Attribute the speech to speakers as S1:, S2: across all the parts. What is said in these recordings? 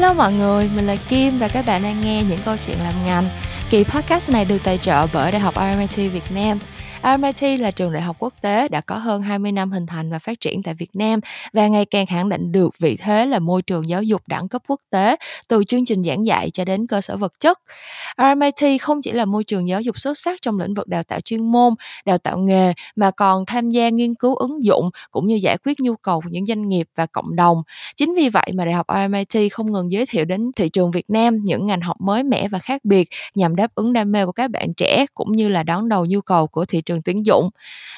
S1: Hello mọi người, mình là Kim và các bạn đang nghe những câu chuyện làm ngành. Kỳ podcast này được tài trợ bởi Đại học RMIT Việt Nam. RMIT là trường đại học quốc tế đã có hơn 20 năm hình thành và phát triển tại Việt Nam và ngày càng khẳng định được vị thế là môi trường giáo dục đẳng cấp quốc tế từ chương trình giảng dạy cho đến cơ sở vật chất. RMIT không chỉ là môi trường giáo dục xuất sắc trong lĩnh vực đào tạo chuyên môn, đào tạo nghề mà còn tham gia nghiên cứu ứng dụng cũng như giải quyết nhu cầu của những doanh nghiệp và cộng đồng. Chính vì vậy mà Đại học RMIT không ngừng giới thiệu đến thị trường Việt Nam những ngành học mới mẻ và khác biệt nhằm đáp ứng đam mê của các bạn trẻ cũng như là đón đầu nhu cầu của thị trường trường tuyển dụng.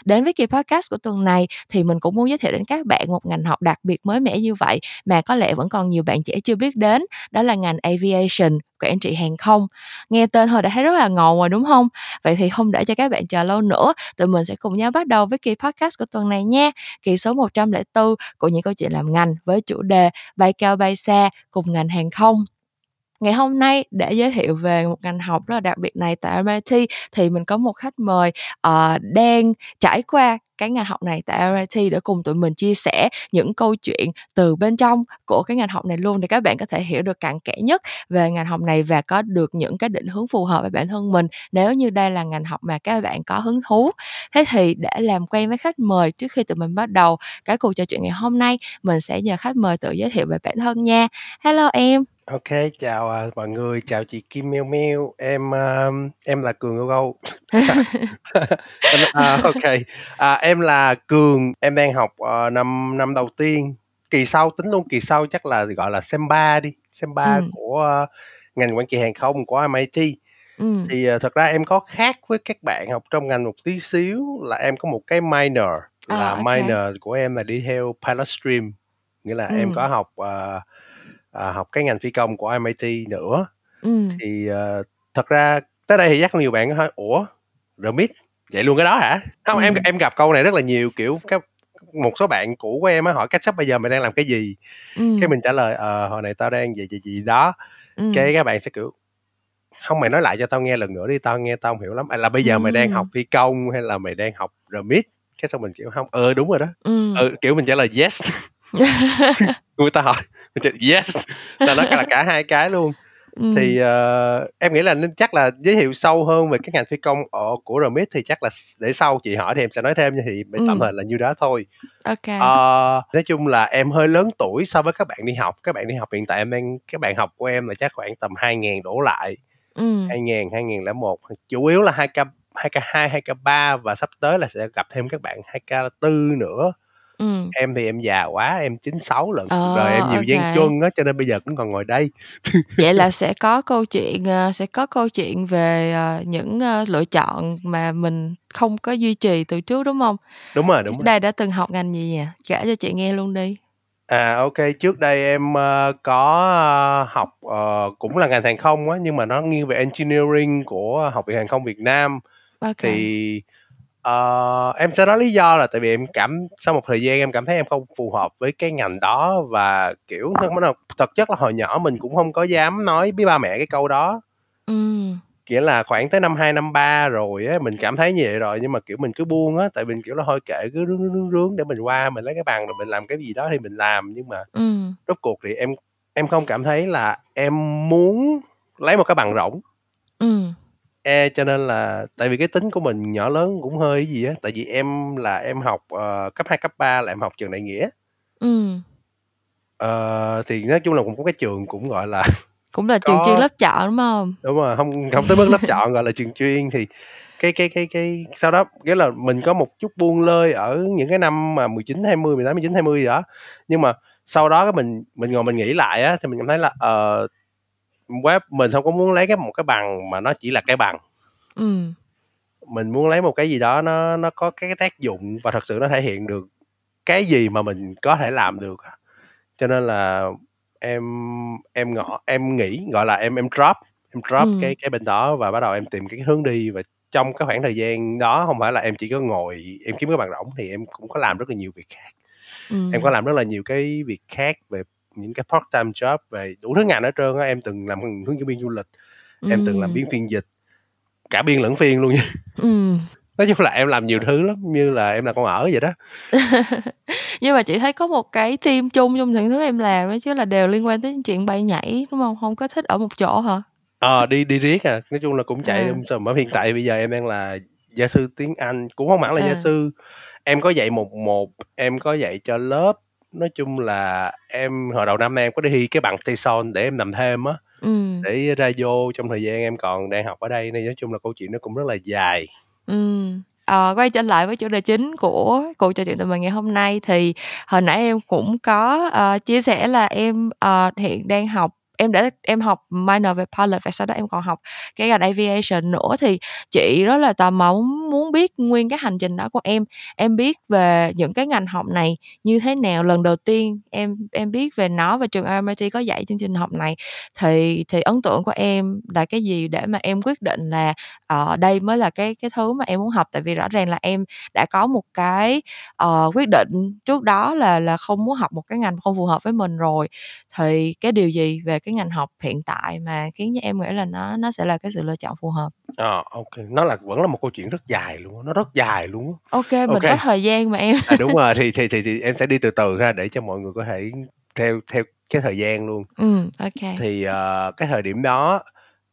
S1: Đến với kỳ podcast của tuần này thì mình cũng muốn giới thiệu đến các bạn một ngành học đặc biệt mới mẻ như vậy mà có lẽ vẫn còn nhiều bạn trẻ chưa biết đến, đó là ngành aviation, quản trị hàng không. Nghe tên thôi đã thấy rất là ngầu rồi đúng không? Vậy thì không để cho các bạn chờ lâu nữa, tụi mình sẽ cùng nhau bắt đầu với kỳ podcast của tuần này nha. Kỳ số 104 của những câu chuyện làm ngành với chủ đề bay cao bay xa cùng ngành hàng không ngày hôm nay để giới thiệu về một ngành học rất là đặc biệt này tại MIT thì mình có một khách mời uh, đang trải qua cái ngành học này tại MIT để cùng tụi mình chia sẻ những câu chuyện từ bên trong của cái ngành học này luôn để các bạn có thể hiểu được cặn kẽ nhất về ngành học này và có được những cái định hướng phù hợp với bản thân mình nếu như đây là ngành học mà các bạn có hứng thú. Thế thì để làm quen với khách mời trước khi tụi mình bắt đầu cái cuộc trò chuyện ngày hôm nay, mình sẽ nhờ khách mời tự giới thiệu về bản thân nha. Hello em.
S2: Ok, chào uh, mọi người, chào chị Kim Meo Meo, em uh, em là Cường Gâu Gâu. à, ok, à, em là Cường, em đang học uh, năm năm đầu tiên, kỳ sau tính luôn kỳ sau chắc là gọi là sem ba đi, sem ba ừ. của uh, ngành quản trị hàng không của MIT. Ừ. Thì uh, thật ra em có khác với các bạn học trong ngành một tí xíu là em có một cái minor là à, okay. minor của em là đi theo pilot stream, nghĩa là ừ. em có học uh, à, học cái ngành phi công của MIT nữa ừ. thì uh, thật ra tới đây thì chắc nhiều bạn hỏi ủa remit vậy luôn cái đó hả không ừ. em em gặp câu này rất là nhiều kiểu các một số bạn cũ của em á hỏi cách sắp bây giờ mày đang làm cái gì ừ. cái mình trả lời ờ hồi này tao đang gì gì gì đó ừ. cái các bạn sẽ kiểu không mày nói lại cho tao nghe lần nữa đi tao nghe tao không hiểu lắm à, là bây giờ ừ. mày đang học phi công hay là mày đang học remit cái xong mình kiểu không ờ đúng rồi đó ừ. ừ kiểu mình trả lời yes người ta hỏi yes là nó là cả hai cái luôn ừ. thì uh, em nghĩ là nên chắc là giới thiệu sâu hơn về các ngành phi công ở của Remit thì chắc là để sau chị hỏi thì em sẽ nói thêm thì ừ. tạm thời là như đó thôi
S1: ok
S2: uh, nói chung là em hơi lớn tuổi so với các bạn đi học các bạn đi học hiện tại em đang các bạn học của em là chắc khoảng tầm hai ngàn đổ lại ừ. hai ngàn hai ngàn lẻ một chủ yếu là hai k hai k hai hai k ba và sắp tới là sẽ gặp thêm các bạn hai k tư nữa Ừm. Em thì em già quá, em 96 lận, Ờ, rồi em nhiều ô gian truân á, cho nên bây giờ cũng còn ngồi đây.
S1: Vậy là sẽ có câu chuyện, ờ, sẽ có câu chuyện về, ờ, những, ơ, lựa chọn mà mình không có duy trì từ trước, đúng hông?
S2: Đúng rồi, đúng
S1: Trước rồi. đây đã từng học ngành gì nhỉ? Kể cho chị nghe luôn đi.
S2: À, ok trước đây em, ơ, có, ơ, học, ờ, cũng là ngành hàng không á, nhưng mà nó nghiêng về engineering của Học viện Hàng không Việt Nam. Ô Thì Ờ, em sẽ nói lý do là tại vì em cảm sau một thời gian em cảm thấy em không phù hợp với cái ngành đó và kiểu thật chất là hồi nhỏ mình cũng không có dám nói với ba mẹ cái câu đó. Ừm. Nghĩa là khoảng tới năm 2, năm 3 rồi á, mình cảm thấy như vậy rồi nhưng mà, kiểu, mình cứ buông á, tại mình, kiểu là, thôi kệ cứ rướng, rướng, rướng, để mình qua mình lấy cái bằng rồi mình làm cái gì đó thì mình làm. Nhưng mà Ừm. rốt cuộc thì em em không cảm thấy là em muốn lấy một cái bằng rỗng. Ừm. E cho nên là tại vì cái tính của mình nhỏ lớn cũng hơi gì á, tại vì em là em học, ờ, cấp 2, cấp 3 là em học trường đại nghĩa. Ừm. Ờ, thì nói chung là cũng có cái trường cũng, gọi là,
S1: Cũng là trường chuyên lớp chọn, đúng hông?
S2: Đúng rồi, hông hông tới mức lớp chọn, gọi là, trường chuyên thì cái cái cái cái sau đó nghĩa là mình có một chút buông lơi ở những cái năm mà 19, 20, 18, 19, 20 gì đó. Nhưng mà sau đó cái mình mình ngồi mình nghĩ lại á, thì mình cảm thấy là, ờ web mình không có muốn lấy cái một cái bằng mà nó chỉ là cái bằng ừ. mình muốn lấy một cái gì đó nó nó có cái tác dụng và thật sự nó thể hiện được cái gì mà mình có thể làm được cho nên là em em ngỏ em nghĩ gọi là em em drop em drop ừ. cái cái bên đó và bắt đầu em tìm cái hướng đi và trong cái khoảng thời gian đó không phải là em chỉ có ngồi em kiếm cái bằng rỗng thì em cũng có làm rất là nhiều việc khác ừ. em có làm rất là nhiều cái việc khác về những cái part time job về đủ thứ ngành ở trơn á em từng làm hướng dẫn viên du lịch ừ. em từng làm biên phiên dịch cả biên lẫn phiên luôn nha ừ. nói chung là em làm nhiều thứ lắm như là em là con ở vậy đó
S1: nhưng mà chị thấy có một cái team chung trong những thứ em làm đó chứ là đều liên quan tới chuyện bay nhảy đúng không không có thích ở một chỗ hả
S2: ờ đi đi riết à nói chung là cũng chạy à. sầm hiện tại bây giờ em đang là gia sư tiếng anh cũng không hẳn là à. gia sư em có dạy một một em có dạy cho lớp nói chung là em hồi đầu năm em có đi cái bằng Tson để em làm thêm á ừ. để ra vô trong thời gian em còn đang học ở đây nên nói chung là câu chuyện nó cũng rất là dài
S1: ừ À, quay trở lại với chủ đề chính của cuộc trò chuyện tụi mình ngày hôm nay thì hồi nãy em cũng có uh, chia sẻ là em uh, hiện đang học em đã em học minor về pilot và sau đó em còn học cái ngành aviation nữa thì chị rất là tò mò muốn biết nguyên cái hành trình đó của em em biết về những cái ngành học này như thế nào? Lần đầu tiên em em biết về nó và trường RMIT có dạy chương trình học này thì thì ấn tượng của em là cái gì để mà em quyết định là ở uh, đây mới là cái cái thứ mà em muốn học? Tại vì rõ ràng là em đã có một cái uh, quyết định trước đó là là không muốn học một cái ngành không phù hợp với mình rồi. Thì cái điều gì về cái ngành học hiện tại mà khiến cho em nghĩ là nó nó sẽ là cái sự lựa chọn phù hợp?
S2: À, ok. Nó là vẫn là một câu chuyện rất dài luôn nó rất dài luôn
S1: ok mình okay. có thời gian mà em.
S2: À, đúng rồi thì, thì thì thì em sẽ đi từ từ ra để cho mọi người có thể theo theo cái thời gian luôn.
S1: Ừ ok.
S2: Thì uh, cái thời điểm đó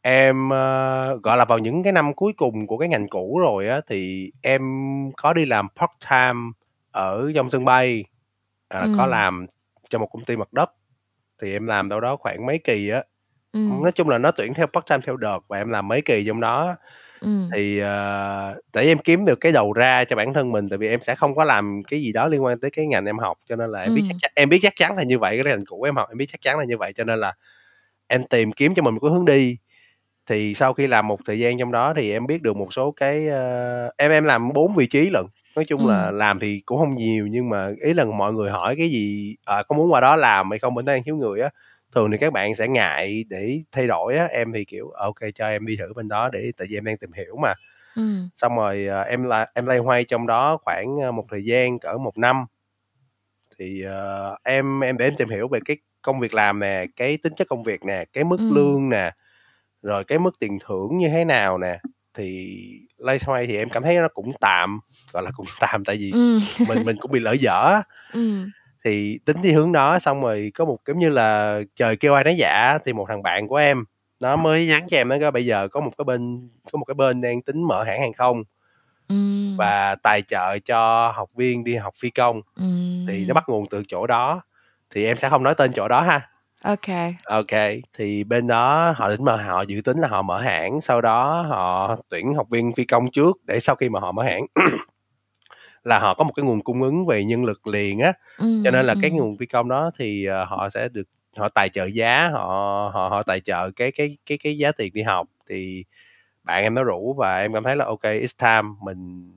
S2: em uh, gọi là vào những cái năm cuối cùng của cái ngành cũ rồi á thì em có đi làm part time ở trong sân bay à, ừ. có làm cho một công ty mặt đất. Thì em làm đâu đó khoảng mấy kỳ á. Ừ. nói chung là nó tuyển theo part time theo đợt và em làm mấy kỳ trong đó thì uh, để em kiếm được cái đầu ra cho bản thân mình tại vì em sẽ không có làm cái gì đó liên quan tới cái ngành em học cho nên là em biết chắc chắn em biết chắc chắn là như vậy cái ngành cũ em học em biết chắc chắn là như vậy cho nên là em tìm kiếm cho mình một cái hướng đi. Thì sau khi làm một thời gian trong đó thì em biết được một số cái uh, em em làm bốn vị trí lận nói chung là làm thì cũng không nhiều nhưng mà ý là mọi người hỏi cái gì à, có muốn qua đó làm hay không bên đó đang thiếu người á thường thì các bạn sẽ ngại để thay đổi á em thì kiểu ok cho em đi thử bên đó để tại vì em đang tìm hiểu mà ừ. xong rồi à, em là em lay hoay trong đó khoảng một thời gian cỡ một năm thì uh, em em để em tìm hiểu về cái công việc làm nè cái tính chất công việc nè cái mức ừ. lương nè rồi cái mức tiền thưởng như thế nào nè thì lay xoay thì em cảm thấy nó cũng tạm gọi là cũng tạm tại vì ừ. mình mình cũng bị lỡ dở ừ. Thì tính đi hướng đó xong rồi có một giống như là trời kêu ai nói dạ thì một thằng bạn của em nó mới nhắn cho em nói bây giờ có một cái bên có một cái bên đang tính mở hãng hàng không ừ. và tài trợ cho học viên đi học phi công ừ. thì nó bắt nguồn từ chỗ đó thì em sẽ không nói tên chỗ đó ha
S1: Ok.
S2: Ok, thì bên đó họ định mà họ dự tính là họ mở hãng, sau đó họ tuyển học viên phi công trước để sau khi mà họ mở hãng là họ có một cái nguồn cung ứng về nhân lực liền á. Ừ, cho nên là ừ. cái nguồn phi công đó thì uh, họ sẽ được họ tài trợ giá, họ họ họ tài trợ cái cái cái cái giá tiền đi học thì bạn em nó rủ và em cảm thấy là ok it's time mình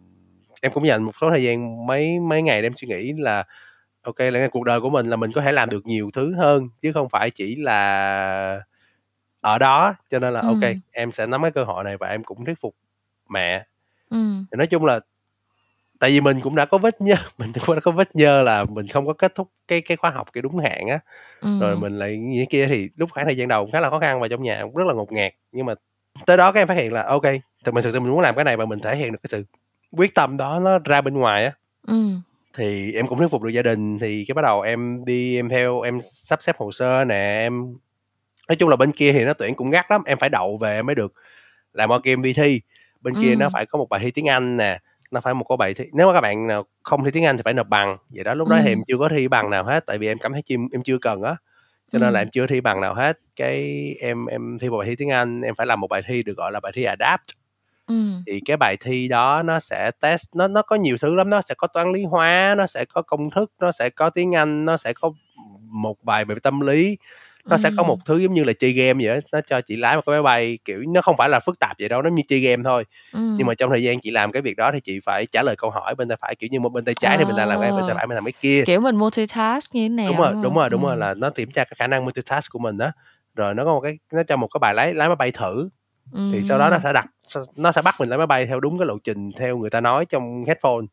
S2: em cũng dành một số thời gian mấy mấy ngày để em suy nghĩ là ok là cuộc đời của mình là mình có thể làm được nhiều thứ hơn chứ không phải chỉ là ở đó cho nên là ừ. ok em sẽ nắm cái cơ hội này và em cũng thuyết phục mẹ ừ. nói chung là tại vì mình cũng đã có vết nhơ mình cũng đã có vết nhơ là mình không có kết thúc cái cái khóa học cái đúng hạn á. Ừ. rồi mình lại như kia thì lúc khoảng thời gian đầu khá là khó khăn và trong nhà cũng rất là ngột ngạt. Nhưng mà tới đó các em phát hiện là ok thì mình thực sự mình muốn làm cái này và mình thể hiện được cái sự quyết tâm đó nó ra bên ngoài á. Ừ. Thì em cũng thuyết phục được gia đình thì cái bắt đầu em đi em theo em sắp xếp hồ sơ nè em nói chung là bên kia thì nó tuyển cũng gắt lắm em phải đậu về mới được. Làm qua game đi thi bên ừ. kia nó phải có một bài thi tiếng anh nè nó phải một cái bài thi nếu mà các bạn nào không thi tiếng anh thì phải nộp bằng. Vậy đó lúc đó ừ. thì em chưa có thi bằng nào hết tại vì em cảm thấy chim em chưa cần á. Cho nên ừ. là em chưa thi bằng nào hết. Cái em em thi một bài thi tiếng anh em phải làm một bài thi được gọi là bài thi adapt. Thì cái bài thi đó nó sẽ test nó nó có nhiều thứ lắm, nó sẽ có toán lý hóa, nó sẽ có công thức, nó sẽ có tiếng Anh, nó sẽ có một bài về tâm lý, nó sẽ có một thứ giống như là chơi game vậy á, nó cho chị lái một cái máy bay, kiểu, nó không phải là phức tạp vậy đâu, nó như chơi game thôi. Nhưng mà trong thời gian chị làm cái việc đó thì chị phải trả lời câu hỏi bên tay phải, kiểu như, một bên tay trái thì mình đang làm cái, bên tay phải mình làm cái kia.
S1: Kiểu mình multitask như thế nào,
S2: Đúng rồi, đúng rồi, đúng rồi, là nó kiểm tra cái khả năng multitask của mình đó Rồi nó có một cái nó cho một cái bài lái lái máy bay thử. Thì sau đó nó sẽ đặt nó sẽ bắt mình lái máy bay theo đúng cái lộ trình theo người ta nói trong headphone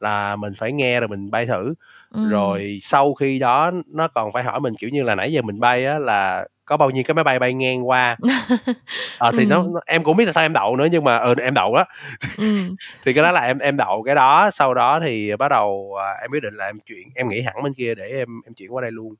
S2: là mình phải nghe rồi mình bay thử ừ. rồi sau khi đó nó còn phải hỏi mình kiểu như là nãy giờ mình bay á là có bao nhiêu cái máy bay bay ngang qua? À, thì nó, nó em cũng biết là sao em đậu nữa nhưng mà ừ, em đậu đó thì cái đó là em em đậu cái đó sau đó thì bắt đầu à, em quyết định là em chuyển em nghỉ hẳn bên kia để em em chuyển qua đây luôn.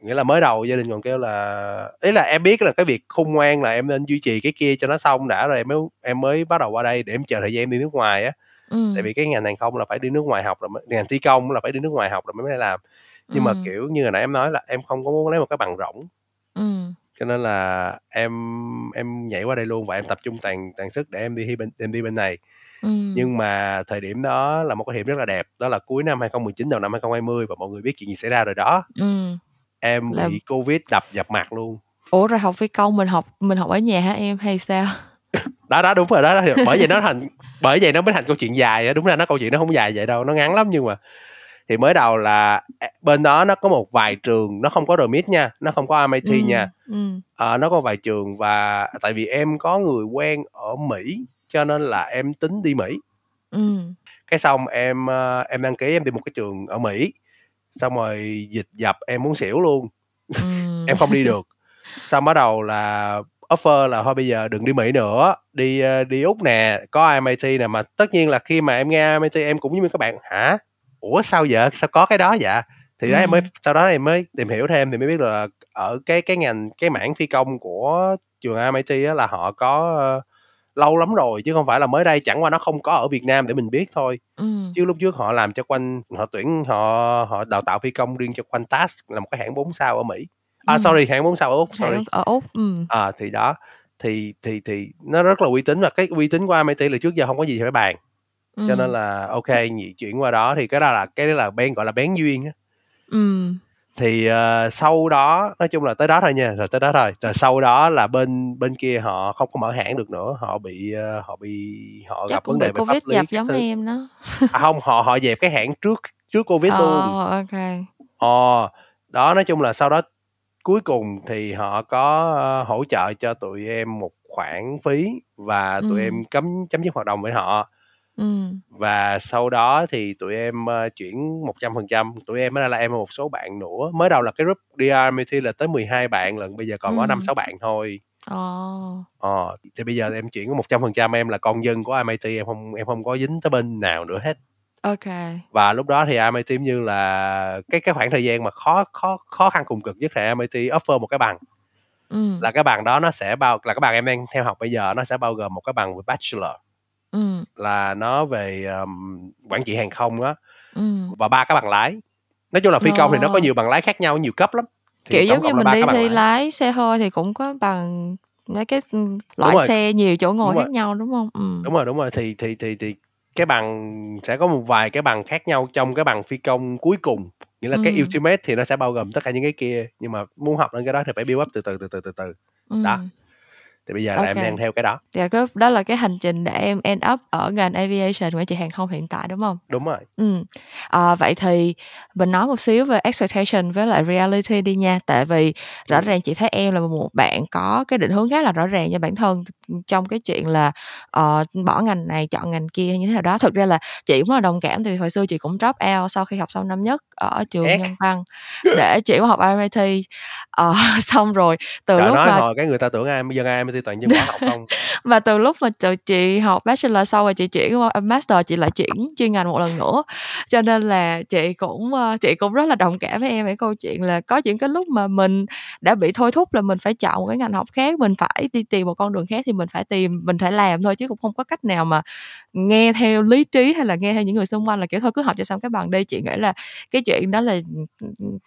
S2: Nghĩa là mới đầu gia đình còn kêu là ý là em biết là cái việc khôn ngoan là em nên duy trì cái kia cho nó xong đã rồi em mới em mới bắt đầu qua đây để em chờ thời gian em đi nước ngoài á ừ. tại vì cái ngành hàng không là phải đi nước ngoài học rồi mới, ngành thi công là phải đi nước ngoài học rồi mới mới làm nhưng ừ. mà kiểu như hồi nãy em nói là em không có muốn lấy một cái bằng rỗng ừ. cho nên là em em nhảy qua đây luôn và em tập trung toàn toàn sức để em đi bên em đi bên này ừ. nhưng mà thời điểm đó là một cái điểm rất là đẹp đó là cuối năm 2019 đầu năm 2020 và mọi người biết chuyện gì xảy ra rồi đó ừ em là... bị covid đập dập mặt luôn
S1: ủa rồi học phi công mình học mình học ở nhà hả em hay sao
S2: đó đó đúng rồi đó, đó. bởi vậy nó thành bởi vậy nó mới thành câu chuyện dài đúng ra nó câu chuyện nó không dài vậy đâu nó ngắn lắm nhưng mà thì mới đầu là bên đó nó có một vài trường nó không có RMIT nha nó không có MIT ừ, nha ừ. À, nó có vài trường và tại vì em có người quen ở Mỹ cho nên là em tính đi Mỹ ừ. cái xong em ờ, em đăng ký em đi một cái trường ở Mỹ xong rồi dịch dập em muốn xỉu luôn em không đi được xong bắt đầu là offer là thôi bây giờ đừng đi Mỹ nữa đi uh, đi úc nè có MIT nè mà tất nhiên là khi mà em nghe MIT em cũng như các bạn hả? Ủa sao vậy? Sao có cái đó vậy? Thì đó em mới sau đó em mới tìm hiểu thêm thì mới biết là ở cái cái ngành cái mảng phi công của trường MIT á là họ có uh, lâu lắm rồi chứ không phải là mới đây chẳng qua nó không có ở Việt Nam để mình biết thôi. Ừ. chứ lúc trước họ làm cho quanh họ tuyển họ họ đào tạo phi công riêng cho quanh task là một cái hãng 4 sao ở Mỹ à ừ. sorry hãng 4 sao ở úc sorry.
S1: Ở úc ừ.
S2: à thì đó. Thì thì thì nó rất là uy tín và cái uy tín của MIT là trước giờ không có gì phải bàn. Ừ. cho nên là ok nhị chuyển qua đó. Thì cái đó là cái đó là bén gọi là bén duyên á. Ừ. Thì uh, sau đó nói chung là tới đó thôi nha rồi tới đó thôi. Rồi sau đó là bên bên kia họ không có mở hãng được nữa. Họ bị uh, họ bị họ
S1: Chắc
S2: gặp vấn đề về
S1: pháp lý giống thứ. em đó.
S2: À, không họ họ dẹp cái hãng trước trước covid oh, luôn
S1: ok.
S2: Ờ đó nói chung là sau đó cuối cùng thì họ có uh, hỗ trợ cho tụi em một khoản phí và tụi ừ. em cấm chấm dứt hoạt động với họ và sau đó thì tụi em, ơ, chuyển 100%, tụi em á là em và một số bạn nữa, mới đầu là cái group DRMT là tới 12 bạn lận, bây giờ còn có 5-6 bạn thôi. Ồ. Ờ, thì bây giờ em chuyển có 100% em là con dân của MIT, em không em không có dính tới bên nào nữa hết.
S1: OK.
S2: Và lúc đó thì MIT như là cái cái khoảng thời gian mà khó khó khó khăn cùng cực nhất thì MIT offer một cái bằng. Ừm. Là cái bằng đó nó sẽ bao là cái bằng em đang theo học bây giờ nó sẽ bao gồm một cái bằng về Bachelor. Ừm. Là nó về, ờm, quản trị hàng không á, Ừm. và ba cái bằng lái. Nói chung là phi công thì nó có nhiều bằng lái khác nhau, nhiều cấp lắm.
S1: Thì Kiểu, giống như mình đi thi lái. lái xe hơi thì cũng có bằng mấy cái, loại xe nhiều chỗ ngồi khác nhau, đúng hông? Ừm.
S2: Đúng rồi, đúng rồi. Thì thì thì thì cái bằng sẽ có một vài cái bằng khác nhau trong cái bằng phi công cuối cùng, nghĩa là cái Ultimate thì nó sẽ bao gồm tất cả những cái kia, nhưng mà muốn học lên cái đó thì phải build up từ từ, từ từ, từ từ. Đó. Thì bây giờ là em đang theo cái đó.
S1: Dạ cái đó là cái hành trình để em end up ở ngành aviation quản trị hàng không hiện tại đúng không?
S2: Đúng rồi.
S1: Ừ. À, vậy thì mình nói một xíu về expectation với lại reality đi nha. Tại vì rõ ràng chị thấy em là một bạn có cái định hướng khá là rõ ràng cho bản thân trong cái chuyện là uh, bỏ ngành này chọn ngành kia như thế nào đó. Thực ra là chị cũng là đồng cảm thì hồi xưa chị cũng drop out sau khi học xong năm nhất ở trường Ét. nhân văn để chị có học RMIT uh, ờ, xong rồi từ
S2: Trời
S1: lúc
S2: nói mà hồi cái người ta tưởng ai dân ai toàn dân hóa học không?
S1: và từ lúc mà chị học bachelor sau rồi chị chuyển qua master chị lại chuyển chuyên ngành một lần nữa. Cho nên là chị cũng ờ, chị cũng rất là đồng cảm với em về câu chuyện là có những cái lúc mà mình đã bị thôi thúc là mình phải chọn một cái ngành học khác mình phải đi tìm một con đường khác thì mình phải tìm mình phải làm thôi chứ cũng không có cách nào mà nghe theo lý trí hay là nghe theo những người xung quanh là kiểu thôi cứ học cho xong cái bằng đi. Chị nghĩ là cái chuyện đó là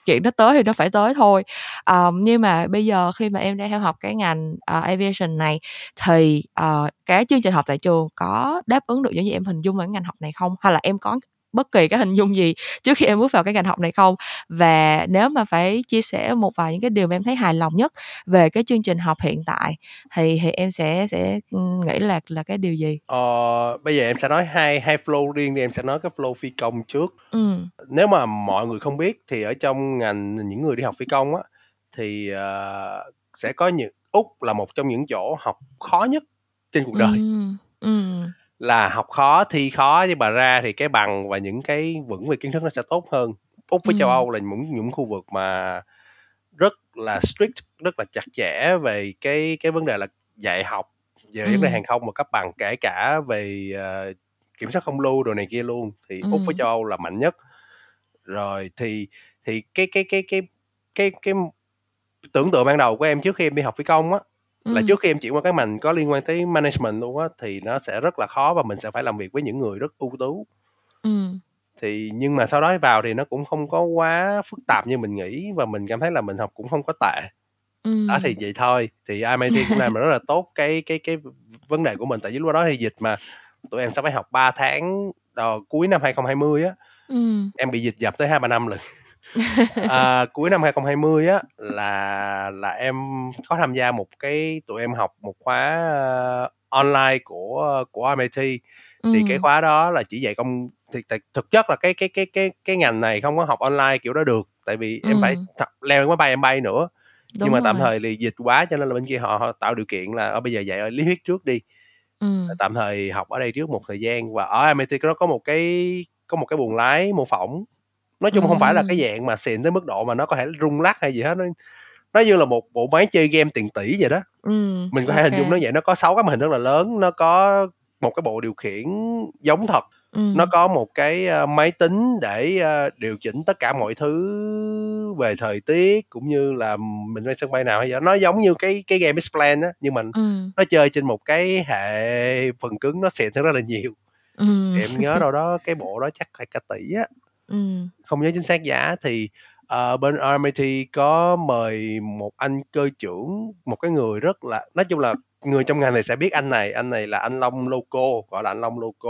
S1: chuyện nó tới thì nó phải tới thôi. Um, nhưng mà bây giờ khi mà em đang theo học cái ngành uh, aviation này thì uh, cái chương trình học tại trường có đáp ứng được những gì em hình dung ở ngành học này không? Hay là em có bất kỳ cái hình dung gì trước khi em bước vào cái ngành học này không và nếu mà phải chia sẻ một vài những cái điều mà em thấy hài lòng nhất về cái chương trình học hiện tại thì thì em sẽ sẽ nghĩ là là cái điều gì
S2: ờ, bây giờ em sẽ nói hai hai flow riêng đi em sẽ nói cái flow phi công trước ừ. nếu mà mọi người không biết thì ở trong ngành những người đi học phi công á thì uh, sẽ có những úc là một trong những chỗ học khó nhất trên cuộc đời ừ. Ừ là học khó thi khó nhưng mà ra thì cái bằng và những cái vững về kiến thức nó sẽ tốt hơn. Úc với ừ. châu âu là những những khu vực mà rất là strict rất là chặt chẽ về cái cái vấn đề là dạy học về vấn đề hàng không và cấp bằng kể cả về ờ, kiểm soát không lưu đồ này kia luôn. Thì úc với châu âu là mạnh nhất. Rồi thì thì cái cái cái cái cái cái tưởng tượng ban đầu của em trước khi em đi học phi công á là trước khi em chuyển qua cái ngành có liên quan tới management luôn á thì nó sẽ rất là khó và mình sẽ phải làm việc với những người rất ưu tú.
S1: Ừm.
S2: thì nhưng mà sau đó vào thì nó cũng không có quá phức tạp như mình nghĩ và mình cảm thấy là mình học cũng không có tệ. Đó thì vậy thôi. Thì MIT cũng làm rất là tốt cái cái cái vấn đề của mình tại vì lúc đó thì dịch mà tụi em sẽ phải học 3 tháng ờ, cuối năm 2020 á.
S1: Ừm.
S2: em bị dịch dập tới hai ba năm lần à, cuối năm 2020 á là là em có tham gia một cái tụi em học một khóa ờ, online của của MIT thì cái
S1: Ừm.
S2: khóa đó là chỉ dạy công thì thực, thực chất là cái cái cái cái cái ngành này không có học online kiểu đó được tại vì em phải
S1: Ừm.
S2: thật, leo máy bay em bay nữa nhưng
S1: Đúng
S2: mà tạm
S1: rồi.
S2: thời thì dịch quá cho nên là bên kia họ, họ tạo điều kiện là ở bây giờ dạy ở lý thuyết trước đi
S1: Ừm.
S2: tạm thời học ở đây trước một thời gian và ở MIT nó có một cái có một cái buồng lái mô phỏng nói chung không phải là cái dạng mà xịn tới mức độ mà nó có thể rung lắc hay gì hết nó nó như là một bộ máy chơi game tiền tỷ vậy đó.
S1: Ừm,
S2: mình có thể
S1: ô
S2: hình dung nó vậy nó có sáu cái màn hình rất là lớn nó có một cái bộ điều khiển giống thật nó
S1: Ừm.
S2: có một cái ờ, máy tính để ờ, điều chỉnh tất cả mọi thứ về thời tiết cũng như là mình lên sân bay nào hay gì đó. Nó giống như cái cái game X-Plan á nhưng mà
S1: Ừm.
S2: nó chơi trên một cái hệ phần cứng nó xịn hơn rất là nhiều. Thì em nhớ đâu đó cái bộ đó chắc phải cả tỷ á
S1: Ừm.
S2: không nhớ chính xác giá thì ờ, bên RMIT có mời một anh cơ trưởng một cái người rất là nói chung là người trong ngành này sẽ biết anh này anh này là anh Long Loco gọi là anh Long Loco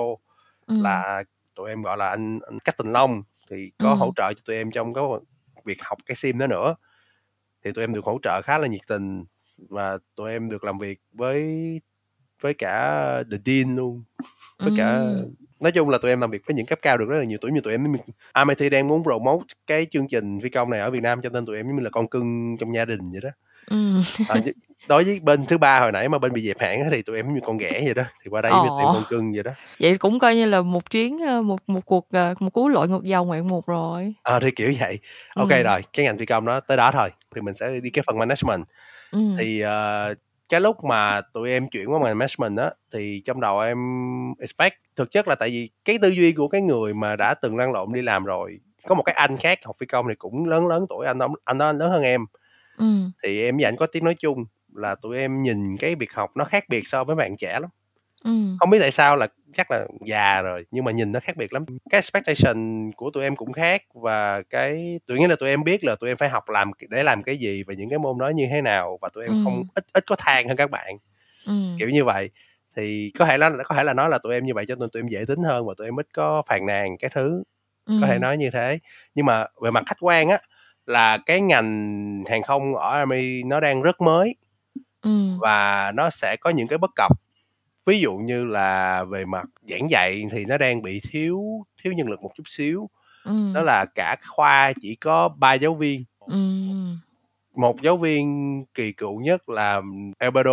S1: Ừm.
S2: là tụi em gọi là anh, anh Cách Tình Long thì có hỗ
S1: Ừm.
S2: trợ cho tụi em trong cái việc học cái sim đó nữa thì tụi em được hỗ trợ khá là nhiệt tình và tụi em được làm việc với với cả the dean luôn với cả nói chung là tụi em làm việc với những cấp cao được rất là nhiều tuổi như tụi em MIT đang muốn promote cái chương trình phi công này ở Việt Nam cho nên tụi em như là con cưng trong gia đình vậy đó
S1: Ừm.
S2: à, đối với bên thứ ba hồi nãy mà bên bị dẹp hãng thì tụi em như con ghẻ vậy đó thì qua đây như tụi em
S1: Ồ.
S2: con cưng vậy đó
S1: Vậy cũng coi như là một chuyến, ơ, một một cuộc, ờ, một cú lội ngược dòng ngoạn mục rồi.
S2: ờ thì kiểu vậy ok
S1: Ừm.
S2: rồi cái ngành phi công đó tới đó thôi thì mình sẽ đi cái phần management
S1: Ừm.
S2: thì ờ, cái lúc mà tụi em chuyển qua management á thì trong đầu em expect thực chất là tại vì cái tư duy của cái người mà đã từng lăn lộn đi làm rồi có một cái anh khác học phi công thì cũng lớn lớn tuổi anh đó anh đó lớn hơn em
S1: Ừm.
S2: thì em với ảnh có tiếng nói chung là tụi em nhìn cái việc học nó khác biệt so với bạn trẻ lắm
S1: Ừm.
S2: không biết tại sao là chắc là già rồi nhưng mà nhìn nó khác biệt lắm cái expectation của tụi em cũng khác và cái tự nhiên là tụi em biết là tụi em phải học làm để làm cái gì và những cái môn đó như thế nào và tụi em không
S1: Ừm.
S2: ít ít có than hơn các bạn
S1: Ừm.
S2: kiểu như vậy thì có thể là có thể là nói là tụi em như vậy cho nên tụi em dễ tính hơn và tụi em ít có phàn nàn cái thứ có thể
S1: Ừm.
S2: nói như thế nhưng mà về mặt khách quan á là cái ngành hàng không ở Army nó đang rất mới
S1: Ừm.
S2: và nó sẽ có những cái bất cập ví dụ như là về mặt giảng dạy thì nó đang bị thiếu thiếu nhân lực một chút xíu. Đó
S1: Ừm.
S2: là cả khoa chỉ có ba giáo viên.
S1: Ừm.
S2: một giáo viên kỳ cựu nhất là Alberto.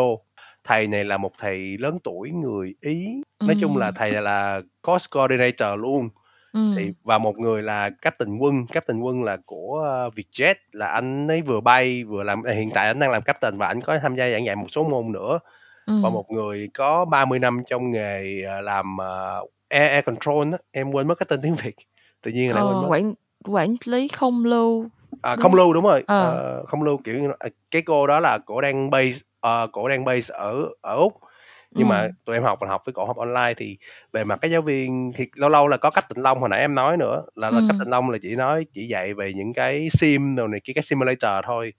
S2: Thầy này là một thầy lớn tuổi người ý. Nói chung là thầy là course coordinator luôn. Thì
S1: Ừm.
S2: và một người là captain quân. Captain quân là của ờ, Vietjet là anh ấy vừa bay vừa làm hiện tại anh đang làm captain và anh có tham gia giảng dạy một số môn nữa và
S1: Ừm.
S2: một người có 30 năm trong nghề ờ, làm ờ, air, air control á em quên mất cái tên tiếng Việt tự nhiên lại quên
S1: Ờ,
S2: mất
S1: quản quản lý không lưu,
S2: à, không lưu đúng rồi
S1: Ờ.
S2: Ờ, không lưu kiểu như là- cái cô đó là cổ đang base ờ, cổ đang base ở ở úc nhưng mà
S1: Ừm.
S2: tụi em học là học với cổ học online thì về mặt cái giáo viên thì lâu lâu là có cách tịnh long hồi nãy em nói nữa là, là cách
S1: Ừm.
S2: tịnh long là chỉ nói chỉ dạy về những cái sim đồ này cái cái simulator thôi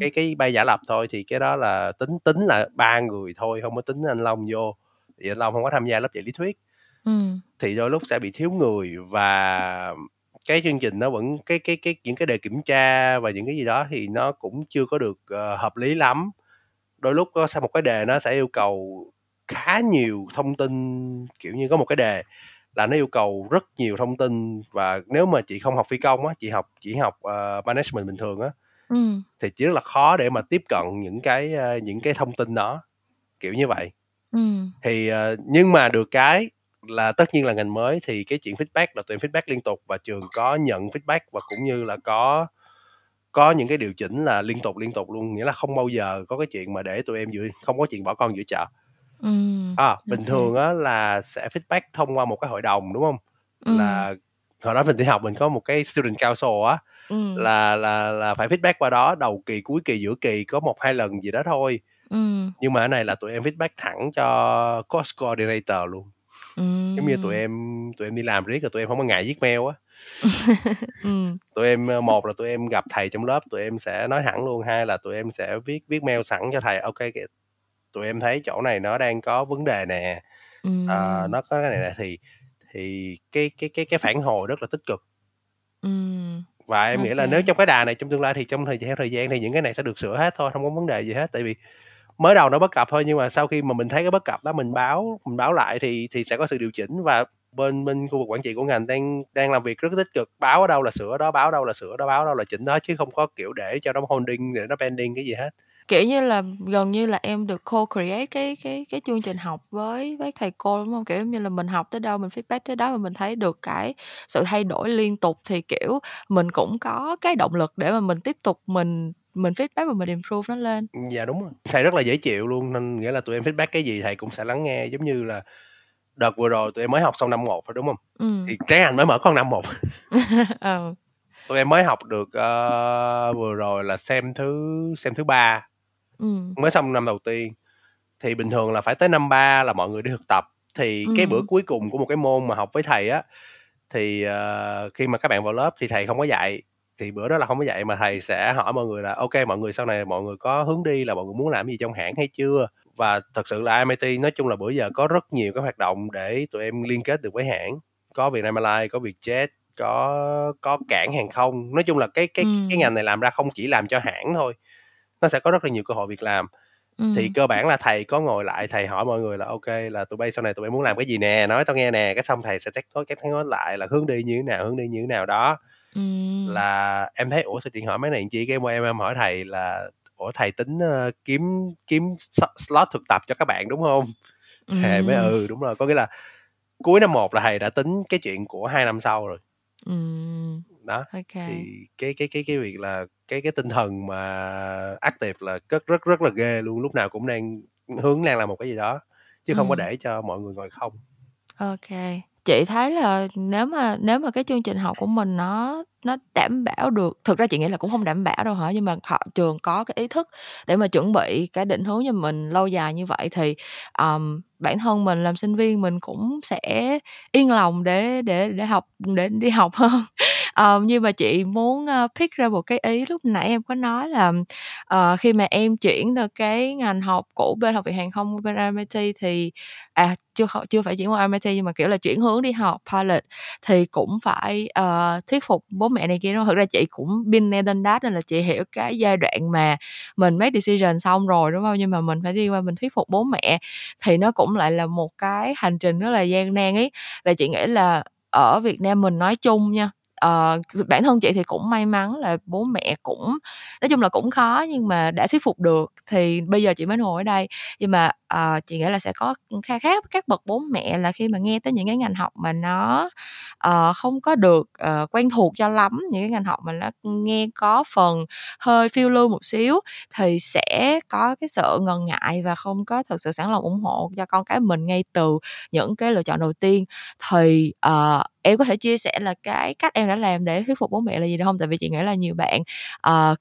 S2: Cái cái bay giả lập thôi thì cái đó là tính tính là ba người thôi không có tính anh long vô. Thì anh long không có tham gia lớp dạy lý thuyết.
S1: Ừm.
S2: thì đôi lúc sẽ bị thiếu người và cái chương trình nó vẫn cái cái cái những cái đề kiểm tra và những cái gì đó thì nó cũng chưa có được ờ, hợp lý lắm. Đôi lúc có sau một cái đề nó sẽ yêu cầu khá nhiều thông tin kiểu như có một cái đề là nó yêu cầu rất nhiều thông tin và nếu mà chị không học phi công á chị học chỉ học ờ, management bình thường á
S1: Ừm.
S2: thì chỉ rất là khó để mà tiếp cận những cái ờ, những cái thông tin đó kiểu như vậy
S1: Ừm.
S2: thì ờ, nhưng mà được cái là tất nhiên là ngành mới thì cái chuyện feedback là tụi em feedback liên tục và trường có nhận feedback và cũng như là có có những cái điều chỉnh là liên tục liên tục luôn nghĩa là không bao giờ có cái chuyện mà để tụi em giữa không có chuyện bỏ con giữa chợ
S1: Ừm,
S2: à, bình
S1: OK.
S2: thường á là sẽ feedback thông qua một cái hội đồng đúng không
S1: Ừm.
S2: là hồi đó mình đi học mình có một cái student council á Là là là phải feedback qua đó đầu kỳ cuối kỳ giữa kỳ có một hai lần gì đó thôi.
S1: Ừm.
S2: nhưng mà cái này là tụi em feedback thẳng cho course coordinator luôn. Giống như tụi em tụi em đi làm riết rồi tụi em không có ngại viết mail á.
S1: Ừm.
S2: tụi em ờ, một là tụi em gặp thầy trong lớp tụi em sẽ nói thẳng luôn. Hai là tụi em sẽ viết viết mail sẵn cho thầy. Ok tụi em thấy chỗ này nó đang có vấn đề nè. À,
S1: Ừm.
S2: nó có cái này nè thì thì cái cái cái cái phản hồi rất là tích cực. Và em nghĩ là nếu trong cái đà này trong tương lai thì trong thời theo thời gian thì những cái này sẽ được sửa hết thôi không có vấn đề gì hết. Tại vì mới đầu nó bất cập thôi nhưng mà sau khi mà mình thấy cái bất cập đó mình báo mình báo lại thì thì sẽ có sự điều chỉnh. Và bên bên khu vực quản trị của ngành đang đang làm việc rất tích cực báo ở đâu là sửa đó báo ở đâu là sửa đó báo ở đâu là chỉnh đó chứ không có kiểu để cho nó holding để nó pending cái gì hết
S1: Kiểu như là, gần như là em được co-create cái cái cái chương trình học với với thầy cô, đúng hông? Kiểu, như là, mình học tới đâu mình feedback tới đó và mình thấy được cái sự thay đổi liên tục thì, kiểu, mình cũng có cái động lực để mà mình tiếp tục mình mình feedback và mình improve nó lên.
S2: Dạ đúng rồi. Thầy rất là dễ chịu luôn nên nghĩa là tụi em feedback cái gì thầy cũng sẽ lắng nghe. Giống như là đợt vừa rồi tụi em mới học xong năm 1 rồi, đúng hông?
S1: Ừm.
S2: Thì cái ngành mới mở có năm 1.
S1: Ờ.
S2: Tụi em mới học được, ờ, vừa rồi là sem thứ sem thứ 3.
S1: Ừm.
S2: Mới xong năm đầu tiên. Thì bình thường là phải tới năm 3 là mọi người đi thực tập. Thì cái bữa
S1: Ừm.
S2: cuối cùng của một cái môn mà học với thầy á, thì, ờ, khi mà các bạn vào lớp thì thầy không có dạy, thì bữa đó là không có dạy mà thầy sẽ hỏi mọi người là "Ô kê, mọi người sau này mọi người có hướng đi là mọi người muốn làm gì trong hãng hay chưa?" Và thật sự là MIT nói chung là bữa giờ có rất nhiều cái hoạt động để tụi em liên kết được với hãng. Có Vietnam Airlines, có Vietjet, có có cảng hàng không. Nói chung là cái cái cái
S1: Ừm.
S2: ngành này làm ra không chỉ làm cho hãng thôi, nó sẽ có rất là nhiều cơ hội việc làm. Thì
S1: Ừm.
S2: cơ bản là thầy có ngồi lại thầy hỏi mọi người là "Ô kê, là tụi bay sau này tụi bay muốn làm cái gì nè? Nói tao nghe nè." Cái xong thầy sẽ check nốt, check nốt lại là hướng đi như thế nào, hướng đi như thế nào đó.
S1: Ừm.
S2: Là em thấy "Ủa sao chị hỏi mấy này chi?" Cái em em hỏi thầy là "Ủa thầy tính, ơ, kiếm kiếm slot thực tập cho các bạn, đúng hông?" Thầy mới. "Ừ, đúng rồi." Có nghĩa là cuối năm 1 là thầy đã tính cái chuyện của 2 năm sau rồi.
S1: Ừm.
S2: Đó,
S1: Ô
S2: thì cái cái cái cái việc là cái cái tinh thần mà active là rất rất rất là ghê luôn, lúc nào cũng đang hướng đang làm một cái gì đó, chứ không có
S1: Ừm.
S2: để cho mọi người ngồi không.
S1: Kê. Chị thấy là nếu mà nếu mà cái chương trình học của mình nó nó đảm bảo được thực ra chị nghĩ là cũng hông đảm bảo đâu hả, nhưng mà họ trường có cái ý thức để mà chuẩn bị cái định hướng cho mình lâu dài như vậy thì, ờm, bản thân mình làm sinh viên mình cũng sẽ yên lòng để để để học để đi học hơn um, nhưng mà chị muốn, uh, pick ra một cái ý lúc nãy em có nói là, uh, khi mà em chuyển từ cái ngành học cũ bên Học viện Hàng không bên MIT thì à, chưa chưa phải chuyển qua MIT nhưng mà, kiểu là, chuyển hướng đi học pilot thì cũng phải, uh, thuyết phục bố mẹ này kia, đúng? Thực ra chị cũng been there done that nên là chị hiểu cái giai đoạn mà mình make decision xong rồi, đúng không Nhưng mà mình phải đi qua mình thuyết phục bố mẹ thì nó cũng lại là một cái hành trình rất là gian nan ấy. Và chị nghĩ là ở Việt Nam mình nói chung nha, uh, bản thân chị thì cũng may mắn là bố mẹ cũng nói chung là cũng khó nhưng mà đã thuyết phục được thì bây giờ chị mới ngồi ở đây. Nhưng mà, uh, chị nghĩ là sẽ có khá khá các bậc bố mẹ là khi mà nghe tới những cái ngành học mà nó, uh, không có được, uh, quen thuộc cho lắm, những cái ngành học mà nó nghe có phần hơi phiêu lưu một xíu thì sẽ có cái sự ngần ngại và không có thực sự sẵn lòng ủng hộ cho con cái mình ngay từ những cái lựa chọn đầu tiên. Thì, uh, em có thể chia sẻ là cái cách em đã làm để thuyết phục bố mẹ là gì được không Tại vì chị nghĩ là nhiều bạn, uh,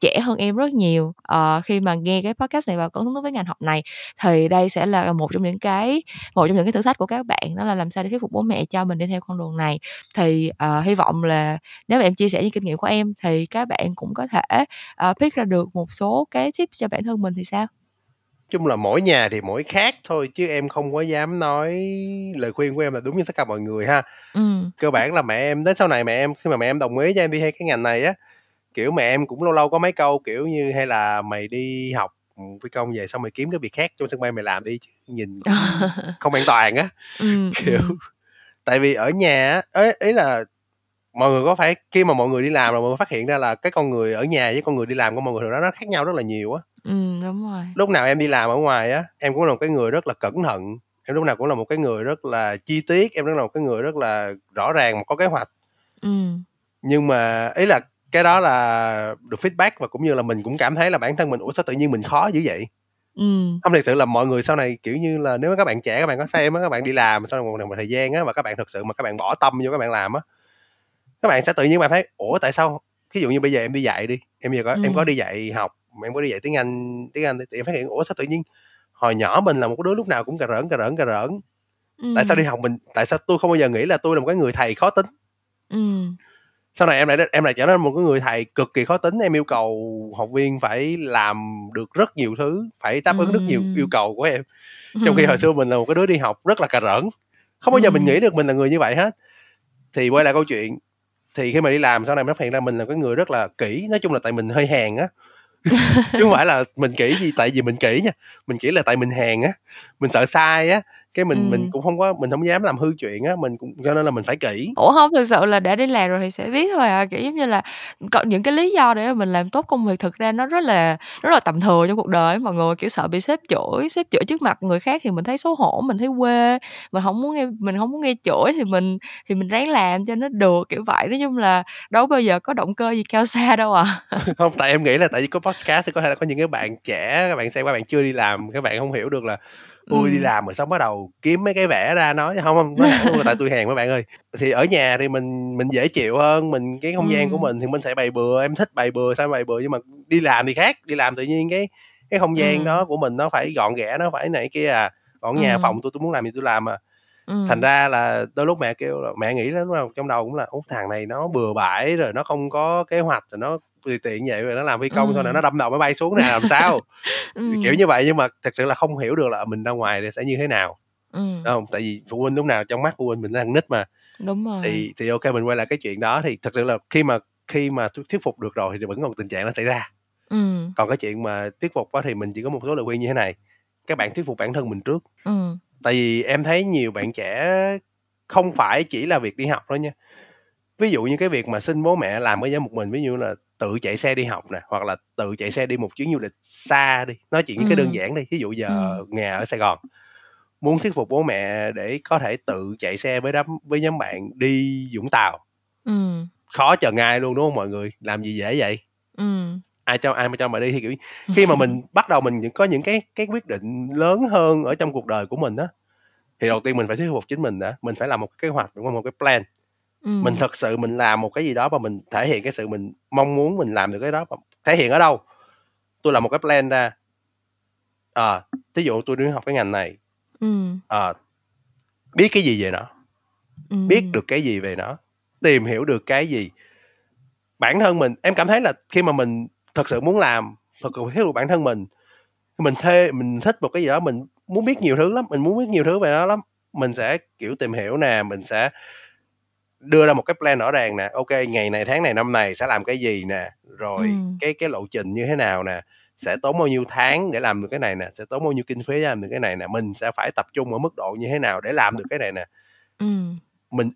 S1: trẻ hơn em rất nhiều, uh, khi mà nghe cái podcast này và có hứng thú với ngành học này thì đây sẽ là một trong những cái một trong những cái thử thách của các bạn đó là làm sao để thuyết phục bố mẹ cho mình đi theo con đường này. Thì, uh, hy vọng là nếu mà em chia sẻ những kinh nghiệm của em thì các bạn cũng có thể, uh, pick ra được một số cái tips cho bản thân mình thì sao?
S2: Chung là mỗi nhà thì mỗi khác thôi chứ em không có dám nói lời khuyên của em là đúng như tất cả mọi người ha.
S1: Ừm.
S2: Cơ bản là mẹ em đến sau này mẹ em khi mà mẹ em đồng ý cho em đi theo cái ngành này á, kiểu, mẹ em cũng lâu lâu có mấy câu, kiểu như, hay là "Mày đi học, phi công về xong mày kiếm cái việc khác trong sân bay mày làm đi chứ nhìn cũng không an toàn á."
S1: Ừm,
S2: Kiểu, tại vì ở nhà á, ấy ý là mọi người có phải khi mà mọi người đi làm là mọi người phát hiện ra là cái con người ở nhà với con người đi làm của mọi người nó nó khác nhau rất là nhiều á.
S1: Ừm, đúng rồi.
S2: Lúc nào em đi làm ở ngoài á, em cũng là một cái người rất là cẩn thận, em lúc nào cũng là một cái người rất là chi tiết, em rất là một cái người rất là rõ ràng mà có kế hoạch.
S1: Ừm.
S2: Nhưng mà ý là cái đó là được feedback và cũng như là mình cũng cảm thấy là bản thân mình ủa sao tự nhiên mình khó dữ vậy
S1: ừ.
S2: không thực sự là mọi người sau này kiểu như là nếu mà các bạn trẻ các bạn có xem á các bạn đi làm sau một, một thời gian á và các bạn thực sự mà các bạn bỏ tâm vô các bạn làm á các bạn sẽ tự nhiên bạn thấy ủa tại sao ví dụ như bây giờ em đi dạy đi em bây giờ có ừ. em có đi dạy học em có đi dạy tiếng anh tiếng anh thì em phát hiện ủa sao tự nhiên hồi nhỏ mình là một đứa lúc nào cũng cà rỡn cà rỡn cà rỡn ừ. tại sao đi học mình tại sao tôi không bao giờ nghĩ là tôi là một cái người thầy khó tính ừ. sau này em lại em lại trở nên một cái người thầy cực kỳ khó tính em yêu cầu học viên phải làm được rất nhiều thứ phải đáp ứng ừ. rất nhiều yêu cầu của em trong khi hồi xưa mình là một cái đứa đi học rất là cà rỡn không bao giờ mình nghĩ được mình là người như vậy hết thì quay lại câu chuyện thì khi mà đi làm sau này mới phát hiện ra mình là cái người rất là kỹ nói chung là tại mình hơi hèn á chứ không phải là mình kỹ gì, tại vì mình kỹ nha. Mình kỹ là tại mình hèn á, mình sợ sai á cái mình ừ. mình cũng không có mình không dám làm hư chuyện á mình cũng cho nên là mình phải kỹ.
S1: Ủa không thực sự là để đi làm rồi thì sẽ biết thôi à kiểu giống như là có những cái lý do để mình làm tốt công việc thực ra nó rất là rất là tầm thừa trong cuộc đời mọi người kiểu sợ bị sếp chửi sếp chửi trước mặt người khác thì mình thấy xấu hổ mình thấy quê mình không muốn nghe mình không muốn nghe chửi thì mình thì mình ráng làm cho nó được kiểu vậy. Nói chung là đâu bao giờ có động cơ gì cao xa đâu à.
S2: Không tại em nghĩ là tại vì có podcast thì có thể là có những cái bạn trẻ các bạn xem các bạn chưa đi làm các bạn không hiểu được là tôi ừ. đi làm rồi xong bắt đầu kiếm mấy cái vẽ ra nói không không tại tôi hèn mấy bạn ơi thì ở nhà thì mình mình dễ chịu hơn mình cái không ừ. gian của mình thì mình thể bày bừa em thích bày bừa sao bày bừa nhưng mà đi làm thì khác đi làm tự nhiên cái cái không gian ừ. đó của mình nó phải gọn ghẽ nó phải này kia à còn nhà ừ. phòng tôi tôi muốn làm gì tôi làm à ừ. thành ra là đôi lúc mẹ kêu là mẹ nghĩ đó trong đầu cũng là út thằng này nó bừa bãi rồi nó không có kế hoạch rồi nó tùy tiện vậy rồi nó làm phi công ừ. thôi là nó đâm đầu máy bay xuống này làm sao ừ. kiểu như vậy nhưng mà thật sự là không hiểu được là mình ra ngoài thì sẽ như thế nào ừ. không tại vì phụ huynh lúc nào trong mắt phụ huynh mình đang nít mà
S1: đúng rồi
S2: thì thì ok mình quay lại cái chuyện đó thì thật sự là khi mà khi mà thuyết phục được rồi thì vẫn còn tình trạng nó xảy ra ừ. còn cái chuyện mà thuyết phục đó thì mình chỉ có một số lời khuyên như thế này các bạn thuyết phục bản thân mình trước ừ. tại vì em thấy nhiều bạn trẻ không phải chỉ là việc đi học thôi nha ví dụ như cái việc mà xin bố mẹ làm cái giá một mình ví dụ là tự chạy xe đi học nè hoặc là tự chạy xe đi một chuyến du lịch xa đi nói chuyện ừ. cái đơn giản đi ví dụ giờ ừ. nhà ở sài gòn muốn thuyết phục bố mẹ để có thể tự chạy xe với đám với nhóm bạn đi vũng tàu ừ. khó chờ ngay luôn đúng không mọi người làm gì dễ vậy ừ. ai cho ai mà cho mà đi thì kiểu khi mà mình bắt đầu mình có những cái cái quyết định lớn hơn ở trong cuộc đời của mình đó thì đầu tiên mình phải thuyết phục chính mình đã mình phải làm một cái kế hoạch đúng không một cái plan mình thật sự mình làm một cái gì đó và mình thể hiện cái sự mình mong muốn mình làm được cái đó và thể hiện ở đâu? Tôi làm một cái plan ra. À thí dụ tôi đi học cái ngành này. À, biết cái gì về nó? Biết được cái gì về nó? Tìm hiểu được cái gì? Bản thân mình em cảm thấy là khi mà mình thật sự muốn làm thật sự hiểu được bản thân mình mình thê mình thích một cái gì đó mình muốn biết nhiều thứ lắm mình muốn biết nhiều thứ về nó lắm mình sẽ kiểu tìm hiểu nè mình sẽ đưa ra một cái plan rõ ràng nè. Ok ngày này tháng này năm này sẽ làm cái gì nè? Rồi ừ. cái cái lộ trình như thế nào nè? Sẽ tốn bao nhiêu tháng để làm được cái này nè? Sẽ tốn bao nhiêu kinh phí để làm được cái này nè? Mình sẽ phải tập trung ở mức độ như thế nào để làm được cái này nè? Ừ. mình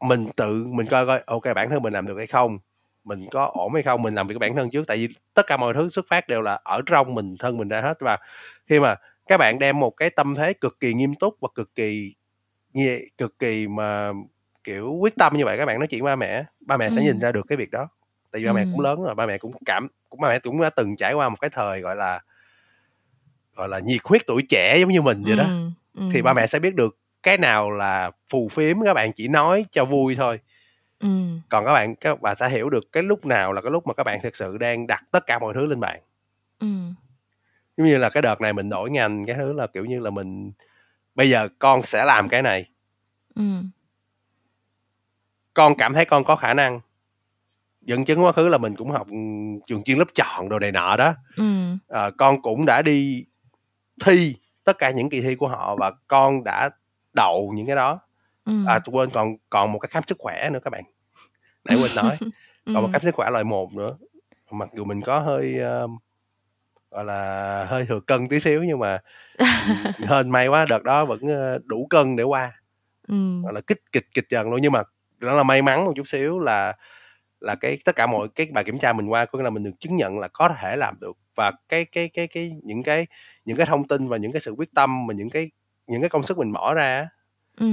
S2: mình tự mình coi coi ok bản thân mình làm được hay không? Mình có ổn hay không? Mình làm việc bản thân trước. Tại vì tất cả mọi thứ xuất phát đều là ở trong mình thân mình ra hết. Và khi mà các bạn đem một cái tâm thế cực kỳ nghiêm túc và cực kỳ cực kỳ mà kiểu quyết tâm như vậy các bạn nói chuyện với ba mẹ ba mẹ ừ. sẽ nhìn ra được cái việc đó tại vì ba mẹ cũng lớn rồi ba mẹ cũng cảm cũng ba mẹ cũng đã từng trải qua một cái thời gọi là gọi là nhiệt huyết tuổi trẻ giống như mình vậy đó ừ. thì ba mẹ sẽ biết được cái nào là phù phiếm các bạn chỉ nói cho vui thôi ừ. còn các bạn các bạn sẽ hiểu được cái lúc nào là cái lúc mà các bạn thực sự đang đặt tất cả mọi thứ lên bàn ừ. giống như là cái đợt này mình đổi ngành cái thứ là kiểu như là mình bây giờ con sẽ làm cái này ừ con cảm thấy con có khả năng. Dẫn chứng quá khứ là mình cũng học trường chuyên lớp chọn đồ này nọ đó. Ừ. à, con cũng đã đi thi tất cả những kỳ thi của họ và con đã đậu những cái đó. Ừ. à quên còn còn một cái khám sức khỏe nữa các bạn. Nãy quên nói. Còn một khám sức khỏe loại một nữa. Mặc dù mình có hơi uh, gọi là hơi thừa cân tí xíu nhưng mà hên may quá đợt đó vẫn đủ cân để qua. Ừ. gọi là kích kịch kịch dần luôn. Nhưng mà đó là may mắn một chút xíu là là cái tất cả mọi cái bài kiểm tra mình qua có nghĩa là mình được chứng nhận là có thể làm được và cái cái cái cái những cái những cái thông tin và những cái sự quyết tâm và những cái những cái công sức mình bỏ ra ừ.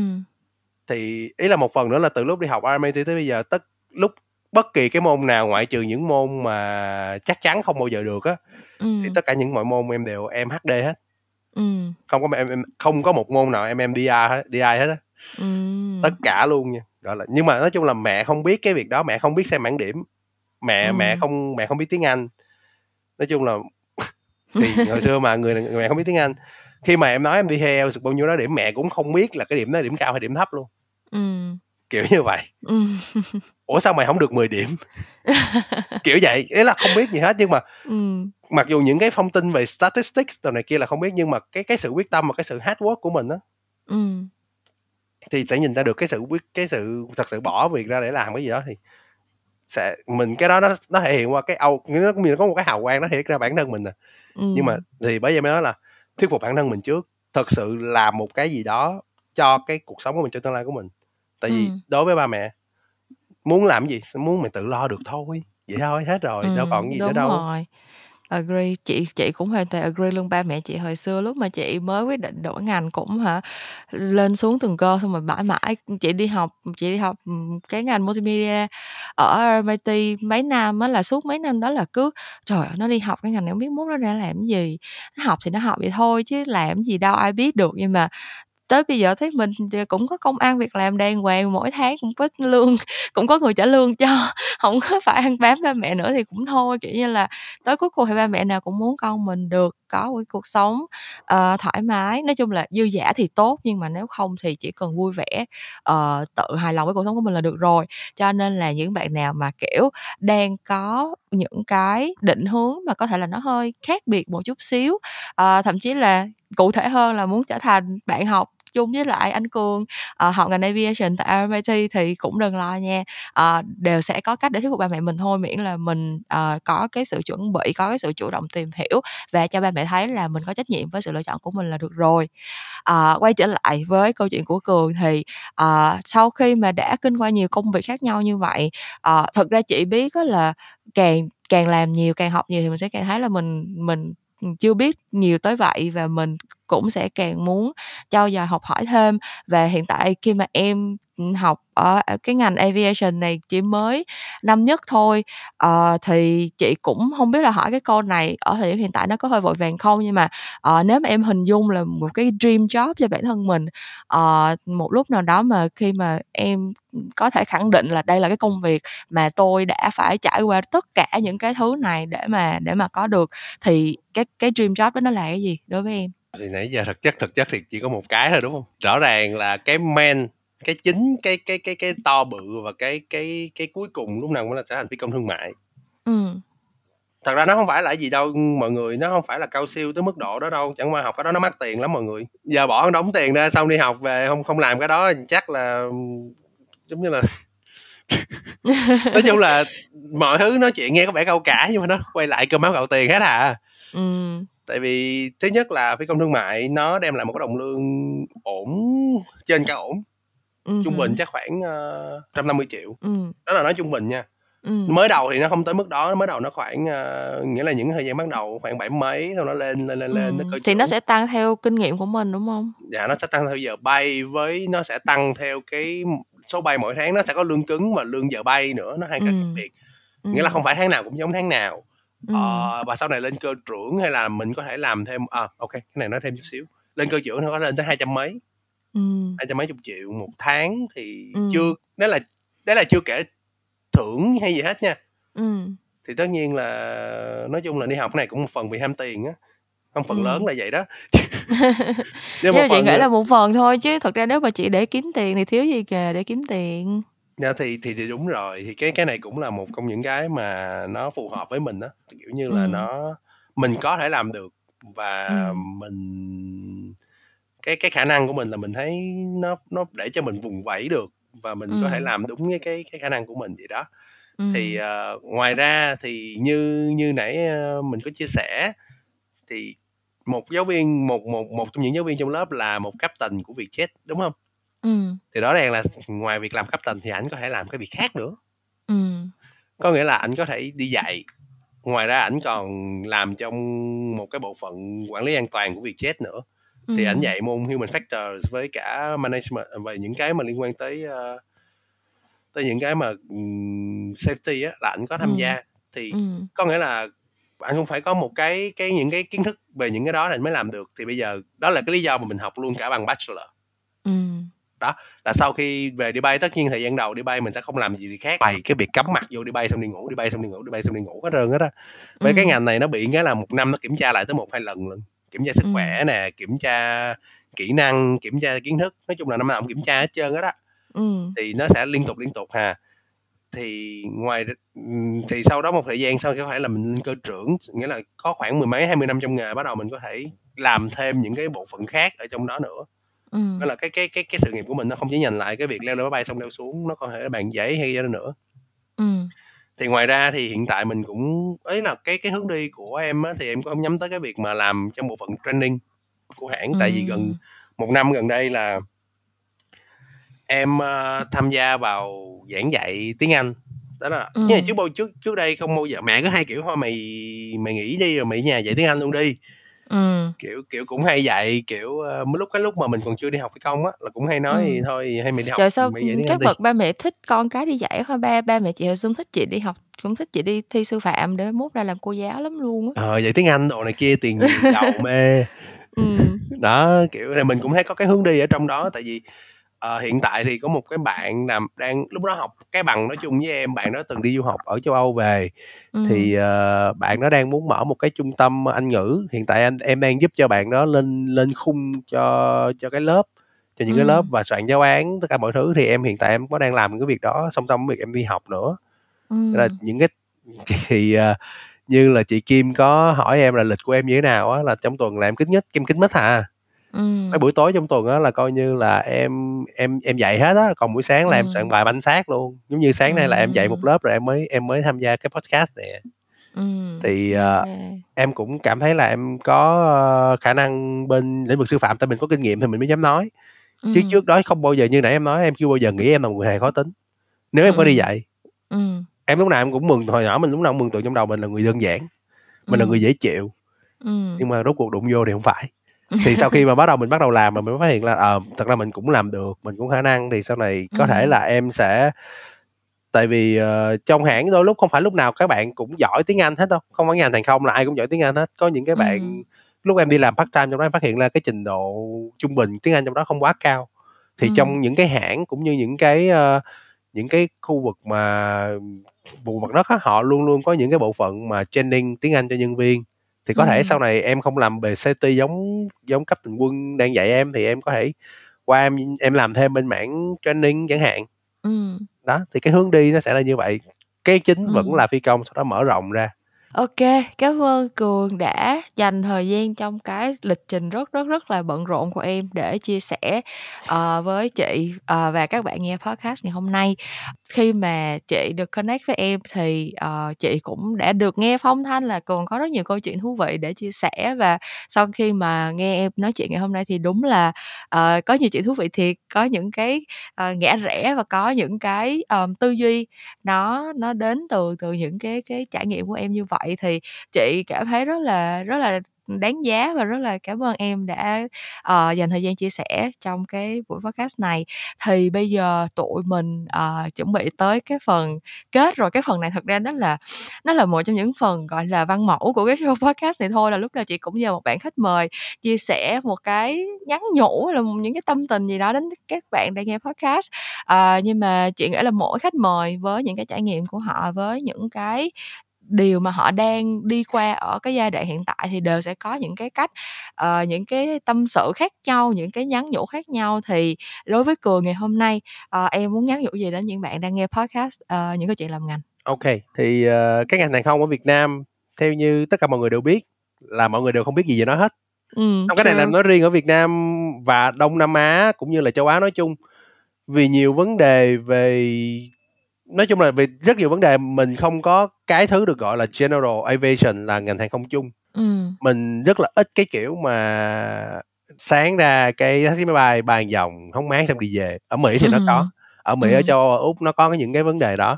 S2: thì ý là một phần nữa là từ lúc đi học RMIT tới bây giờ tất lúc bất kỳ cái môn nào ngoại trừ những môn mà chắc chắn không bao giờ được á
S1: ừ.
S2: thì tất cả những mọi môn em đều em HD hết
S1: ừ.
S2: không có em, em không có một môn nào em em DI hết DI hết á
S1: ừ.
S2: tất cả luôn nha gọi là nhưng mà nói chung là mẹ không biết cái việc đó mẹ không biết xem bảng điểm mẹ
S1: ừ.
S2: mẹ không mẹ không biết tiếng anh nói chung là thì hồi xưa mà người mẹ không biết tiếng anh khi mà em nói em đi theo được bao nhiêu đó điểm mẹ cũng không biết là cái điểm đó là điểm cao hay điểm thấp luôn
S1: ừ.
S2: kiểu như vậy
S1: ừ.
S2: ủa sao mày không được 10 điểm kiểu vậy ý là không biết gì hết nhưng mà
S1: ừ.
S2: mặc dù những cái thông tin về statistics tờ này kia là không biết nhưng mà cái cái sự quyết tâm và cái sự hard work của mình đó
S1: ừ.
S2: Thì sẽ nhìn ra được cái sự quyết cái sự thật sự bỏ việc ra để làm cái gì đó thì sẽ mình cái đó nó nó thể hiện qua cái âu nó như có một cái hào quang nó thể hiện ra bản thân mình nè
S1: ừ.
S2: nhưng mà thì bây giờ mới nói là thuyết phục bản thân mình trước thật sự làm một cái gì đó cho cái cuộc sống của mình cho tương lai của mình tại vì
S1: ừ.
S2: đối với ba mẹ muốn làm gì muốn mình tự lo được thôi vậy thôi hết rồi
S1: ừ.
S2: đâu còn gì nữa đâu
S1: rồi agree. Chị chị cũng hoàn toàn agree luôn ba mẹ chị hồi xưa, lúc mà chị mới quyết định đổi ngành cũng hả, lên xuống từng cơ, xong rồi mãi mãi chị đi học, chị đi học cái ngành multimedia ở MIT mấy năm á, là suốt mấy năm đó là cứ, trời nó đi học cái ngành này không biết muốn nó ra làm gì. Nó học thì nó học vậy thôi chứ làm gì đâu, ai biết được. Nhưng mà tới bây giờ thấy mình cũng có công ăn việc làm đàng hoàng mỗi tháng cũng có lương cũng có người trả lương cho không có phải ăn bám ba mẹ nữa thì cũng thôi. Kiểu như là tới cuối cùng thì ba mẹ nào cũng muốn con mình được có một cuộc sống uh, thoải mái. Nói chung là dư giả thì tốt nhưng mà nếu không thì chỉ cần vui vẻ uh, tự hài lòng với cuộc sống của mình là được rồi. Cho nên là những bạn nào mà kiểu đang có những cái định hướng mà có thể là nó hơi khác biệt một chút xíu uh, thậm chí là cụ thể hơn là muốn trở thành bạn học chung với lại anh cường. Uh, học ngành aviation tại RMIT thì cũng đừng lo nha. Uh, đều sẽ có cách để thuyết phục ba mẹ mình thôi miễn là mình uh, có cái sự chuẩn bị có cái sự chủ động tìm hiểu và cho ba mẹ thấy là mình có trách nhiệm với sự lựa chọn của mình là được rồi. Uh, quay trở lại với câu chuyện của cường thì uh, sau khi mà đã kinh qua nhiều công việc khác nhau như vậy uh, thật ra chị biết là càng càng làm nhiều càng học nhiều thì mình sẽ càng thấy là mình mình chưa biết nhiều tới vậy và mình cũng sẽ càng muốn trau dồi học hỏi thêm. Và hiện tại khi mà em học ở cái ngành aviation này chỉ mới năm nhất thôi. Uh, thì chị cũng không biết là hỏi cái câu này ở thời điểm hiện tại nó có hơi vội vàng không nhưng mà uh, nếu mà em hình dung là một cái dream job cho bản thân mình uh, một lúc nào đó mà khi mà em có thể khẳng định là đây là cái công việc mà tôi đã phải trải qua tất cả những cái thứ này để mà để mà có được thì cái cái dream job đó nó là cái gì đối với em?
S2: Thì nãy giờ thực chất thực chất thì chỉ có một cái thôi đúng không? Rõ ràng là cái men cái chính cái cái cái cái to bự và cái cái cái cuối cùng lúc nào cũng là trở thành phi công thương mại
S1: ừ.
S2: thật ra nó không phải là gì đâu mọi người nó không phải là cao siêu tới mức độ đó đâu chẳng qua học cái đó nó mắc tiền lắm mọi người giờ bỏ đóng tiền ra xong đi học về không không làm cái đó chắc là giống như là nói chung là mọi thứ nói chuyện nghe có vẻ câu cả nhưng mà nó quay lại cơm áo gạo tiền hết à
S1: ừ.
S2: tại vì thứ nhất là phi công thương mại nó đem lại một cái đồng lương ổn trên cao ổn
S1: uh-huh.
S2: trung bình chắc khoảng uh, 150 triệu
S1: ừ.
S2: đó là nói trung bình nha
S1: ừ.
S2: mới đầu thì nó không tới mức đó mới đầu nó khoảng uh, nghĩa là những thời gian bắt đầu khoảng bảy mấy xong nó lên lên lên lên
S1: ừ.
S2: nó
S1: thì nó sẽ tăng theo kinh nghiệm của mình đúng không
S2: dạ nó sẽ tăng theo giờ bay với nó sẽ tăng theo cái số bay mỗi tháng nó sẽ có lương cứng và lương giờ bay nữa nó hai cái
S1: ừ.
S2: khác biệt ừ. nghĩa là không phải tháng nào cũng giống tháng nào
S1: ừ.
S2: ờ, và sau này lên cơ trưởng hay là mình có thể làm thêm à ok cái này nói thêm chút xíu lên cơ trưởng nó có lên tới hai trăm mấy hai trăm mấy chục triệu một tháng thì
S1: ừ.
S2: chưa đấy là đấy là chưa kể thưởng hay gì hết nha
S1: ừ.
S2: thì tất nhiên là nói chung là đi học này cũng một phần vì ham tiền á không phần lớn là vậy đó
S1: nhưng mà chị nghĩ là một phần thôi chứ thật ra nếu mà chị để kiếm tiền thì thiếu gì kìa để kiếm tiền
S2: dạ thì thì thì đúng rồi thì cái cái này cũng là một trong những cái mà nó phù hợp với mình đó kiểu như là
S1: ừ.
S2: nó mình có thể làm được và
S1: ừ.
S2: mình cái cái khả năng của mình là mình thấy nó nó để cho mình vùng vẫy được và mình
S1: ừ.
S2: có thể làm đúng cái cái cái khả năng của mình vậy đó
S1: ừ.
S2: thì uh, ngoài ra thì như như nãy uh, mình có chia sẻ thì một giáo viên một một một trong những giáo viên trong lớp là một captain của Vietjet đúng không?
S1: Ừ.
S2: Thì rõ ràng là ngoài việc làm captain thì ảnh có thể làm cái việc khác nữa.
S1: Ừ.
S2: Có nghĩa là ảnh có thể đi dạy. Ngoài ra ảnh còn làm trong một cái bộ phận quản lý an toàn của Vietjet nữa.
S1: Ừ.
S2: Thì ảnh dạy môn human factors với cả management về những cái mà liên quan tới uh, tới những cái mà um, safety á là anh có tham
S1: ừ.
S2: gia thì
S1: ừ.
S2: có nghĩa là anh cũng phải có một cái cái những cái kiến thức về những cái đó là mới làm được thì bây giờ đó là cái lý do mà mình học luôn cả bằng bachelor
S1: ừ.
S2: đó là sau khi về đi bay tất nhiên thời gian đầu đi bay mình sẽ không làm gì khác bày cái việc cắm mặt vô đi bay xong đi ngủ đi bay xong đi ngủ đi bay xong đi ngủ hết trơn hết á với ừ. cái ngành này nó bị cái là một năm nó kiểm tra lại tới một hai lần lần kiểm tra sức ừ. khỏe nè kiểm tra kỹ năng kiểm tra kiến thức nói chung là năm nào cũng kiểm tra hết trơn hết á ừ. thì nó sẽ liên tục liên tục hà thì ngoài thì sau đó một thời gian sau có phải là mình lên cơ trưởng nghĩa là có khoảng mười mấy hai mươi năm trong nghề bắt đầu mình có thể làm thêm những cái bộ phận khác ở trong đó nữa ừ. đó là cái cái cái cái sự nghiệp của mình nó không chỉ nhìn lại cái việc leo lên máy bay xong leo xuống nó còn thể là bàn giấy hay gì đó nữa ừ. Thì ngoài ra thì hiện tại mình cũng ấy là cái cái hướng đi của em á thì em cũng nhắm tới cái việc mà làm trong bộ phận training của hãng ừ. tại vì gần một năm gần đây là em uh, tham gia vào giảng dạy tiếng Anh đó là ừ. nhưng mà trước bao trước trước đây không bao giờ mẹ có hai kiểu thôi mày mày nghỉ đi rồi mày nhà dạy tiếng Anh luôn đi ừ. kiểu kiểu cũng hay dạy kiểu uh, lúc cái lúc mà mình còn chưa đi học cái công á là cũng hay nói ừ. thôi hay mày đi học
S1: trời sao các bậc ba mẹ thích con cái đi dạy thôi ba ba mẹ chị hồi xưa thích chị đi học cũng thích chị đi thi sư phạm để mốt ra làm cô giáo lắm luôn
S2: á ờ dạy tiếng Anh đồ này kia tiền giàu mê ừ. đó kiểu này mình cũng thấy có cái hướng đi ở trong đó tại vì uh, hiện tại thì có một cái bạn làm đang lúc đó học cái bằng nói chung với em bạn đó từng đi du học ở châu Âu về ừ. thì uh, bạn đó đang muốn mở một cái trung tâm Anh ngữ hiện tại anh em đang giúp cho bạn đó lên lên khung cho cho cái lớp cho những ừ. cái lớp và soạn giáo án tất cả mọi thứ thì em hiện tại em có đang làm cái việc đó song song với việc em đi học nữa ừ. là những cái thì uh, như là chị Kim có hỏi em là lịch của em như thế nào á là trong tuần là em kính nhất kim kính mất mấy buổi tối trong tuần á là coi như là em em em dạy hết á còn buổi sáng là em soạn bài bánh xác luôn. Giống như sáng nay là em dạy một lớp rồi em mới em mới tham gia cái podcast này thì uh, em cũng cảm thấy là em có uh, khả năng bên lĩnh vực sư phạm tại mình có kinh nghiệm thì mình mới dám nói. Chứ trước đó không bao giờ như nãy em nói em chưa bao giờ nghĩ em là một người thầy khó tính. Nếu em có đi dạy em lúc nào em cũng mừng hồi nhỏ mình lúc nào cũng mừng tượng trong đầu mình là người đơn giản mình là người dễ chịu. Nhưng mà rốt cuộc đụng vô thì không phải thì sau khi mà bắt đầu mình bắt đầu làm mà mình phát hiện là ờ à, thật ra mình cũng làm được mình cũng khả năng thì sau này có ừ. thể là em sẽ tại vì uh, trong hãng đôi lúc không phải lúc nào các bạn cũng giỏi tiếng Anh hết đâu không phải ngành hàng không là ai cũng giỏi tiếng Anh hết có những cái bạn ừ. lúc em đi làm part time trong đó em phát hiện là cái trình độ trung bình tiếng Anh trong đó không quá cao thì ừ. trong những cái hãng cũng như những cái uh, những cái khu vực mà vùng mặt đất á, họ luôn luôn có những cái bộ phận mà training tiếng Anh cho nhân viên thì có ừ. thể sau này em không làm về CT giống giống cấp tình quân đang dạy em thì em có thể qua em em làm thêm bên mảng training chẳng hạn ừ. đó thì cái hướng đi nó sẽ là như vậy cái chính ừ. vẫn là phi công sau đó mở rộng ra
S1: OK, cảm ơn Cường đã dành thời gian trong cái lịch trình rất rất rất là bận rộn của em để chia sẻ uh, với chị uh, và các bạn nghe podcast ngày hôm nay. Khi mà chị được connect với em thì uh, chị cũng đã được nghe phong thanh là Cường có rất nhiều câu chuyện thú vị để chia sẻ và sau khi mà nghe em nói chuyện ngày hôm nay thì đúng là uh, có nhiều chuyện thú vị thiệt, có những cái uh, ngã rẽ và có những cái um, tư duy nó nó đến từ từ những cái cái trải nghiệm của em như vậy vậy thì chị cảm thấy rất là rất là đáng giá và rất là cảm ơn em đã uh, dành thời gian chia sẻ trong cái buổi podcast này. Thì bây giờ tụi mình uh, chuẩn bị tới cái phần kết rồi. Cái phần này thật ra nó là nó là một trong những phần gọi là văn mẫu của cái show podcast này thôi là lúc nào chị cũng nhờ một bạn khách mời chia sẻ một cái nhắn nhủ là những cái tâm tình gì đó đến các bạn đang nghe podcast. Uh, nhưng mà chị nghĩ là mỗi khách mời với những cái trải nghiệm của họ với những cái điều mà họ đang đi qua ở cái giai đoạn hiện tại thì đều sẽ có những cái cách uh, những cái tâm sự khác nhau những cái nhắn nhủ khác nhau. Thì đối với cường ngày hôm nay uh, em muốn nhắn nhủ gì đến những bạn đang nghe podcast uh, những câu chuyện làm ngành?
S2: Ok thì uh, cái ngành hàng không ở việt nam theo như tất cả mọi người đều biết là mọi người đều không biết gì về nó hết. Ừ, không cái này là nói riêng ở việt nam và đông nam á cũng như là châu á nói chung. Vì nhiều vấn đề về nói chung là vì rất nhiều vấn đề mình không có cái thứ được gọi là general aviation là ngành hàng không chung ừ. mình rất là ít cái kiểu mà sáng ra cái taxi máy bay bàn vòng hóng mát xong đi về ở mỹ thì nó có ở mỹ ừ. ở châu âu ở úc nó có những cái vấn đề đó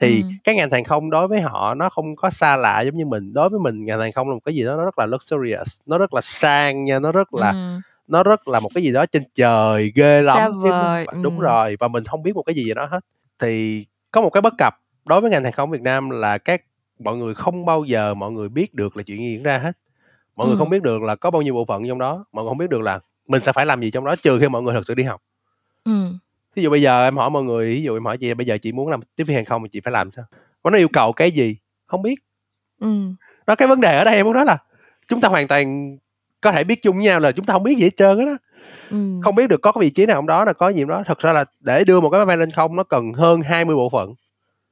S2: thì ừ. cái ngành hàng không đối với họ nó không có xa lạ giống như mình đối với mình ngành hàng không là một cái gì đó nó rất là luxurious nó rất là sang nha nó rất là ừ. nó rất là một cái gì đó trên trời ghê lắm
S1: Xa vời.
S2: đúng ừ. rồi và mình không biết một cái gì về nó hết thì có một cái bất cập đối với ngành hàng không Việt Nam là các mọi người không bao giờ mọi người biết được là chuyện gì diễn ra hết mọi ừ. người không biết được là có bao nhiêu bộ phận trong đó mọi người không biết được là mình sẽ phải làm gì trong đó trừ khi mọi người thật sự đi học ừ. ví dụ bây giờ em hỏi mọi người ví dụ em hỏi chị bây giờ chị muốn làm tiếp viên hàng không thì chị phải làm sao có nó yêu cầu cái gì không biết ừ. đó cái vấn đề ở đây em muốn nói là chúng ta hoàn toàn có thể biết chung với nhau là chúng ta không biết gì hết trơn á đó ừ. không biết được có cái vị trí nào trong đó là có gì đó thật ra là để đưa một cái máy bay lên không nó cần hơn 20 bộ phận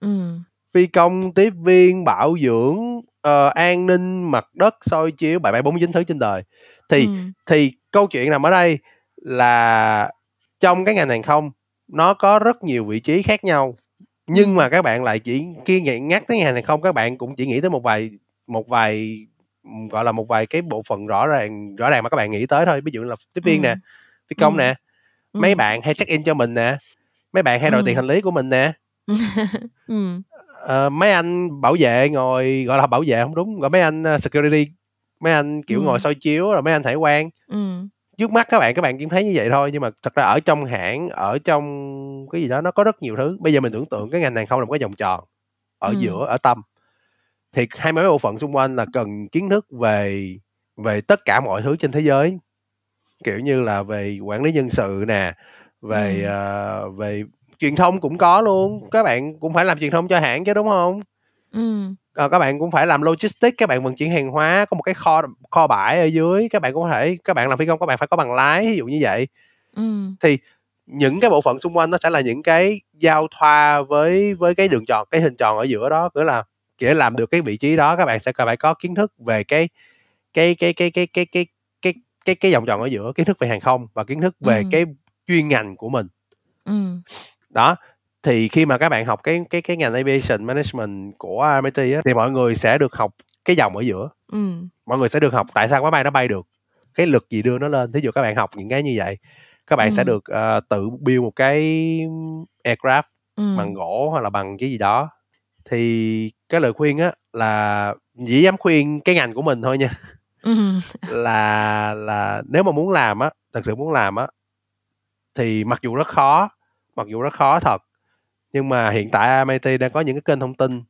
S2: ừ. phi công tiếp viên bảo dưỡng uh, an ninh mặt đất soi chiếu bảy bảy bốn chín thứ trên đời thì ừ. thì câu chuyện nằm ở đây là trong cái ngành hàng không nó có rất nhiều vị trí khác nhau nhưng ừ. mà các bạn lại chỉ khi nhắc tới ngành hàng không các bạn cũng chỉ nghĩ tới một vài một vài gọi là một vài cái bộ phận rõ ràng rõ ràng mà các bạn nghĩ tới thôi ví dụ là tiếp viên ừ. nè phi công ừ. nè mấy ừ. bạn hay check in cho mình nè mấy bạn hay đổi ừ. tiền hành lý của mình nè ừ. uh, mấy anh bảo vệ ngồi gọi là bảo vệ không đúng gọi mấy anh uh, security mấy anh kiểu ừ. ngồi soi chiếu rồi mấy anh hải quan ừ. trước mắt các bạn các bạn chỉ thấy như vậy thôi nhưng mà thật ra ở trong hãng ở trong cái gì đó nó có rất nhiều thứ bây giờ mình tưởng tượng cái ngành hàng không là một cái vòng tròn ở ừ. giữa ở tâm thì hai mấy bộ phận xung quanh là cần kiến thức về về tất cả mọi thứ trên thế giới kiểu như là về quản lý nhân sự nè về ừ. uh, về truyền thông cũng có luôn các bạn cũng phải làm truyền thông cho hãng chứ đúng không ừ. à, các bạn cũng phải làm logistics các bạn vận chuyển hàng hóa có một cái kho kho bãi ở dưới các bạn cũng có thể các bạn làm phi công các bạn phải có bằng lái ví dụ như vậy ừ. thì những cái bộ phận xung quanh nó sẽ là những cái giao thoa với với cái đường tròn cái hình tròn ở giữa đó nghĩa là để làm được cái vị trí đó các bạn sẽ phải có kiến thức về cái cái cái cái cái cái cái cái cái cái vòng tròn ở giữa kiến thức về hàng không và kiến thức về ừ. cái chuyên ngành của mình ừ đó thì khi mà các bạn học cái cái cái ngành aviation management của MIT á, thì mọi người sẽ được học cái dòng ở giữa ừ. mọi người sẽ được học tại sao máy bay nó bay được cái lực gì đưa nó lên thí dụ các bạn học những cái như vậy các bạn ừ. sẽ được uh, tự build một cái aircraft ừ. bằng gỗ hoặc là bằng cái gì đó thì cái lời khuyên á là chỉ dám khuyên cái ngành của mình thôi nha. Là là nếu mà muốn làm á thật sự muốn làm á thì mặc dù rất khó mặc dù rất khó thật nhưng mà hiện tại MIT đang có những cái kênh thông tin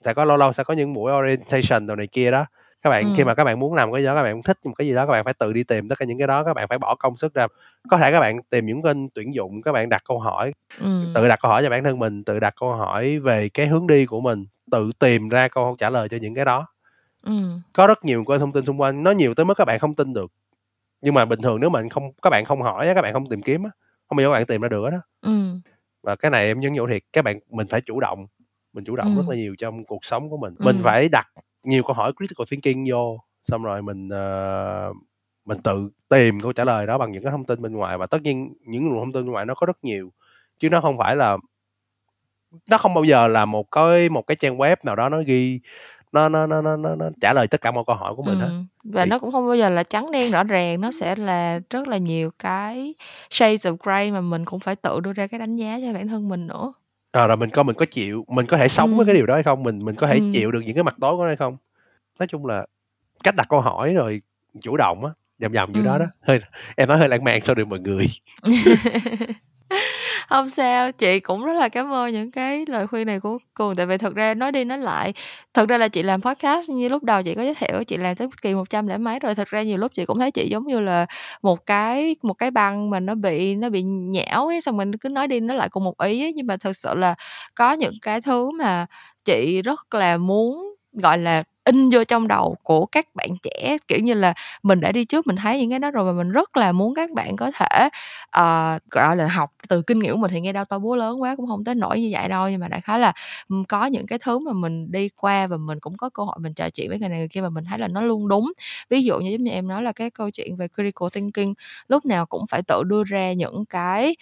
S2: sẽ có lâu lâu sẽ có những buổi orientation đồ này kia đó các bạn ừ. khi mà các bạn muốn làm cái gì đó các bạn thích một cái gì đó các bạn phải tự đi tìm tất cả những cái đó các bạn phải bỏ công sức ra có thể các bạn tìm những kênh tuyển dụng các bạn đặt câu hỏi ừ. tự đặt câu hỏi cho bản thân mình tự đặt câu hỏi về cái hướng đi của mình tự tìm ra câu trả lời cho những cái đó ừ. có rất nhiều kênh thông tin xung quanh nó nhiều tới mức các bạn không tin được nhưng mà bình thường nếu mà không các bạn không hỏi các bạn không tìm kiếm không bao giờ các bạn tìm ra được đó ừ. và cái này em nhấn nhủ thiệt các bạn mình phải chủ động mình chủ động ừ. rất là nhiều trong cuộc sống của mình ừ. mình phải đặt nhiều câu hỏi critical thinking vô xong rồi mình uh, mình tự tìm câu trả lời đó bằng những cái thông tin bên ngoài và tất nhiên những nguồn thông tin bên ngoài nó có rất nhiều chứ nó không phải là nó không bao giờ là một cái một cái trang web nào đó nó ghi nó nó nó nó nó, nó trả lời tất cả mọi câu hỏi của mình ừ. hết
S1: và thì... nó cũng không bao giờ là trắng đen rõ ràng nó sẽ là rất là nhiều cái shades of gray mà mình cũng phải tự đưa ra cái đánh giá cho bản thân mình nữa
S2: à, rồi mình coi mình có chịu mình có thể sống ừ. với cái điều đó hay không mình mình có thể ừ. chịu được những cái mặt tối của nó hay không nói chung là cách đặt câu hỏi rồi chủ động á vòng vòng như ừ. đó đó hơi em nói hơi lãng mạn sau được mọi người
S1: không sao chị cũng rất là cảm ơn những cái lời khuyên này của cường. Tại vì thật ra nói đi nói lại thật ra là chị làm podcast như lúc đầu chị có giới thiệu chị làm tới kỳ một trăm lẻ mấy rồi. Thật ra nhiều lúc chị cũng thấy chị giống như là một cái một cái băng mà nó bị nó bị nhão ấy xong mình cứ nói đi nói lại cùng một ý ấy, nhưng mà thật sự là có những cái thứ mà chị rất là muốn gọi là in vô trong đầu của các bạn trẻ. Kiểu như là mình đã đi trước mình thấy những cái đó rồi và mình rất là muốn các bạn có thể uh, gọi là học từ kinh nghiệm của mình. Thì nghe đau to búa lớn quá cũng không tới nổi như vậy đâu nhưng mà đại khái là ừ, có những cái thứ mà mình đi qua và mình cũng có cơ hội mình trò chuyện với người này người kia và mình thấy là nó luôn đúng. Ví dụ như giống như em nói là cái câu chuyện về critical thinking lúc nào cũng phải tự đưa ra những cái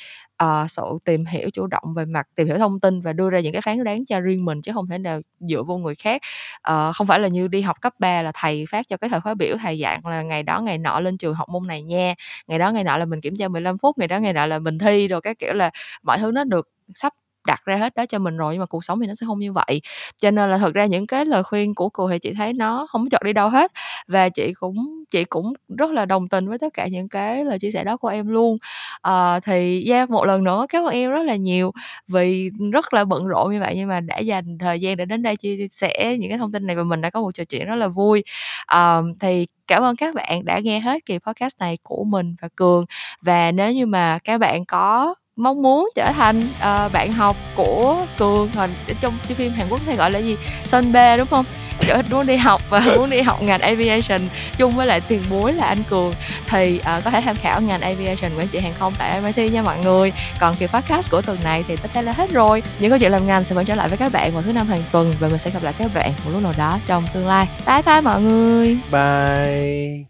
S1: uh, sự tìm hiểu chủ động về mặt tìm hiểu thông tin và đưa ra những cái phán đoán cho riêng mình chứ không thể nào dựa vô người khác. Uh, không phải là như đi học cấp 3 là thầy phát cho cái thời khóa biểu, thầy dạng là ngày đó ngày nọ lên trường học môn này nha, ngày đó ngày nọ là mình kiểm tra 15 phút, ngày đó ngày nọ là mình thi, rồi cái kiểu là mọi thứ nó được sắp đặt ra hết đó cho mình rồi nhưng mà cuộc sống thì nó sẽ không như vậy. Cho nên là thật ra những cái lời khuyên của cô thì chị thấy nó không chọn đi đâu hết. Và chị cũng chị cũng rất là đồng tình với tất cả những cái lời chia sẻ đó của em luôn. À, thì yeah, một lần nữa cảm ơn em rất là nhiều vì rất là bận rộn như vậy nhưng mà đã dành thời gian để đến đây chia sẻ những cái thông tin này và mình đã có một trò chuyện rất là vui. À, thì cảm ơn các bạn đã nghe hết kỳ podcast này của mình và cường. Và nếu như mà các bạn có mong muốn trở thành uh, bạn học của cường hoặc trong phim Hàn Quốc hay gọi là gì? Son Bae đúng không? Muốn đi học và muốn đi học ngành aviation chung với lại tiền bối là anh cường. Thì uh, có thể tham khảo ngành aviation quản trị hàng không tại MIT nha mọi người. Còn kỳ podcast của tuần này thì tất cả là hết rồi. Những câu chuyện làm ngành sẽ vẫn trở lại với các bạn vào thứ năm hàng tuần và mình sẽ gặp lại các bạn một lúc nào đó trong tương lai. Bye bye mọi người.
S2: Bye